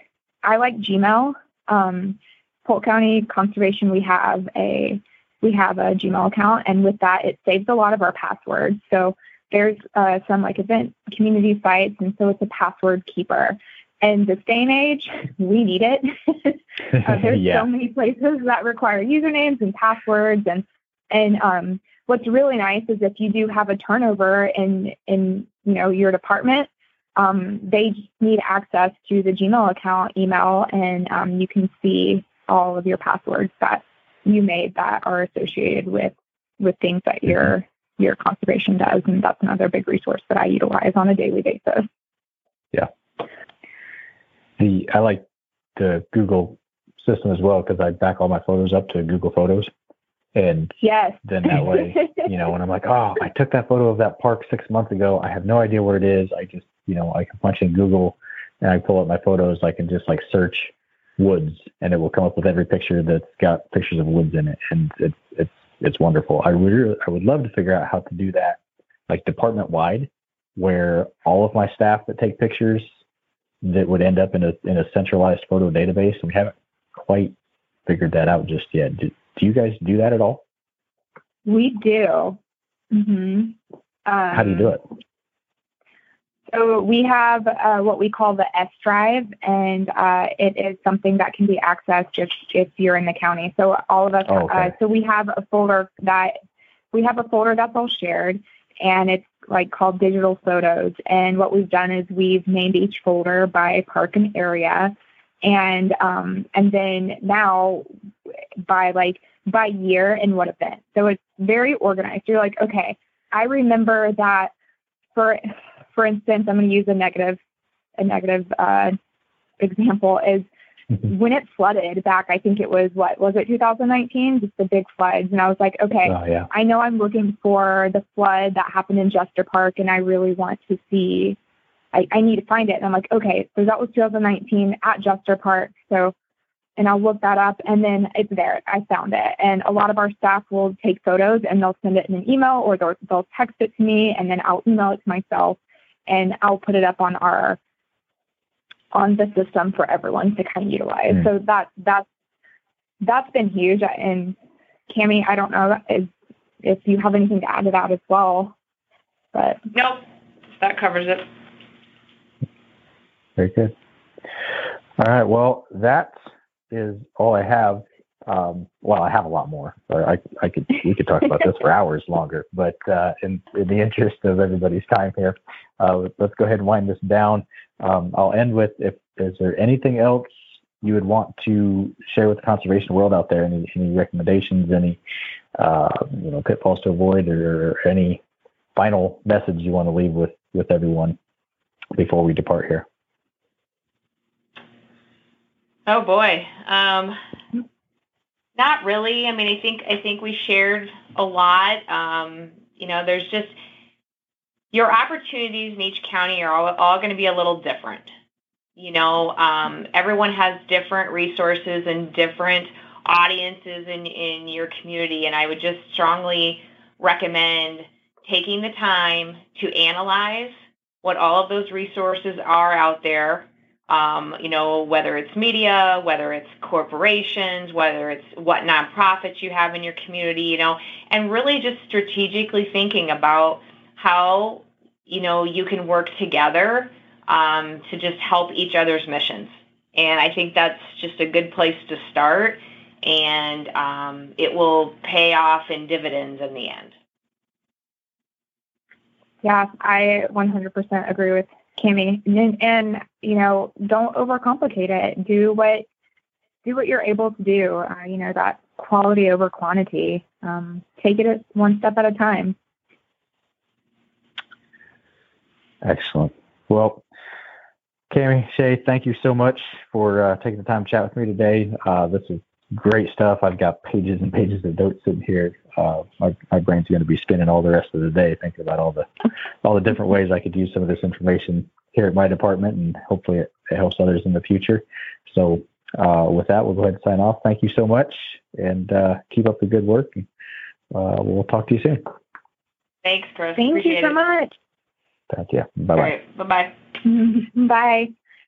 I like Gmail. Um, Polk County Conservation, we have a we have a Gmail account, and with that, it saves a lot of our passwords. So there's uh, some like event community sites, and so it's a password keeper. And this day and age, we need it. uh, there's yeah. so many places that require usernames and passwords, and and um, what's really nice is if you do have a turnover in in you know your department, um, they need access to the Gmail account email, and um, you can see all of your passwords that you made that are associated with with things that you're your conservation does. And that's another big resource that I utilize on a daily basis. Yeah. The I like the Google system as well because I back all my photos up to Google Photos. And yes, then that way, you know, when I'm like, oh, I took that photo of that park six months ago. I have no idea where it is. I just, you know, I can punch in Google and I pull up my photos. I can just like search woods and it will come up with every picture that's got pictures of woods in it. And it's, it's, it's wonderful. I would, I would love to figure out how to do that like department wide where all of my staff that take pictures that would end up in a, in a centralized photo database. And we haven't quite figured that out just yet. Do, you guys do that at all? We do. Mm-hmm. Um, How do you do it? So we have uh, what we call the S drive, and uh, it is something that can be accessed if, if you're in the county. So all of us, Oh, okay. uh, so we have a folder that we have a folder that's all shared, and it's like called digital photos. And what we've done is we've named each folder by park and area, and um, and then now by like by year and what event. So it's very organized. You're like, okay, I remember that for for instance, I'm going to use a negative a negative uh, example is when it flooded back. I think it was what was it 2019, just the big floods, and I was like, okay, Oh, yeah. I know I'm looking for the flood that happened in Jester Park, and I really want to see. I, I need to find it, and I'm like, okay, so that was 2019 at Jester Park. So, and I'll look that up, and then it's there. I found it, and a lot of our staff will take photos and they'll send it in an email or they'll, they'll text it to me, and then I'll email it to myself, and I'll put it up on our on the system for everyone to kind of utilize. Hmm. So that that's that's been huge. And Kami, I don't know if if you have anything to add to that as well, but Nope, that covers it. Very good. All right. Well, that is all I have. Um, well, I have a lot more. I, I could we could talk about this for hours longer. But uh, in, in the interest of everybody's time here, uh, let's go ahead and wind this down. Um, I'll end with if is there anything else you would want to share with the conservation world out there? Any any recommendations? Any uh, you know pitfalls to avoid, or any final message you want to leave with with everyone before we depart here? Oh boy. Um, not really. I mean, I think I think we shared a lot. Um, you know, there's just your opportunities in each county are all, all going to be a little different. You know, um, everyone has different resources and different audiences in, in your community, and I would just strongly recommend taking the time to analyze what all of those resources are out there um, you know, whether it's media, whether it's corporations, whether it's what nonprofits you have in your community, you know, and really just strategically thinking about how, you know, you can work together um, to just help each other's missions. And I think that's just a good place to start, and um, it will pay off in dividends in the end. yeah, I 100% agree with Kami. And, and you know, don't overcomplicate it. Do what do what you're able to do. Uh, you know, that quality over quantity. Um, take it one step at a time. Excellent. Well, Kami, Shae, thank you so much for uh, taking the time to chat with me today. Uh, this is great stuff. I've got pages and pages of notes sitting here. Uh, my, my brain's going to be spinning all the rest of the day thinking about all the all the different ways I could use some of this information here at my department, and hopefully it, it helps others in the future. So, uh, with that, we'll go ahead and sign off. Thank you so much, and uh, keep up the good work. Uh, we'll talk to you soon. Thanks, Chris. Thank Appreciate you so it. much. Thank you. Bye bye. right. Bye bye. Bye.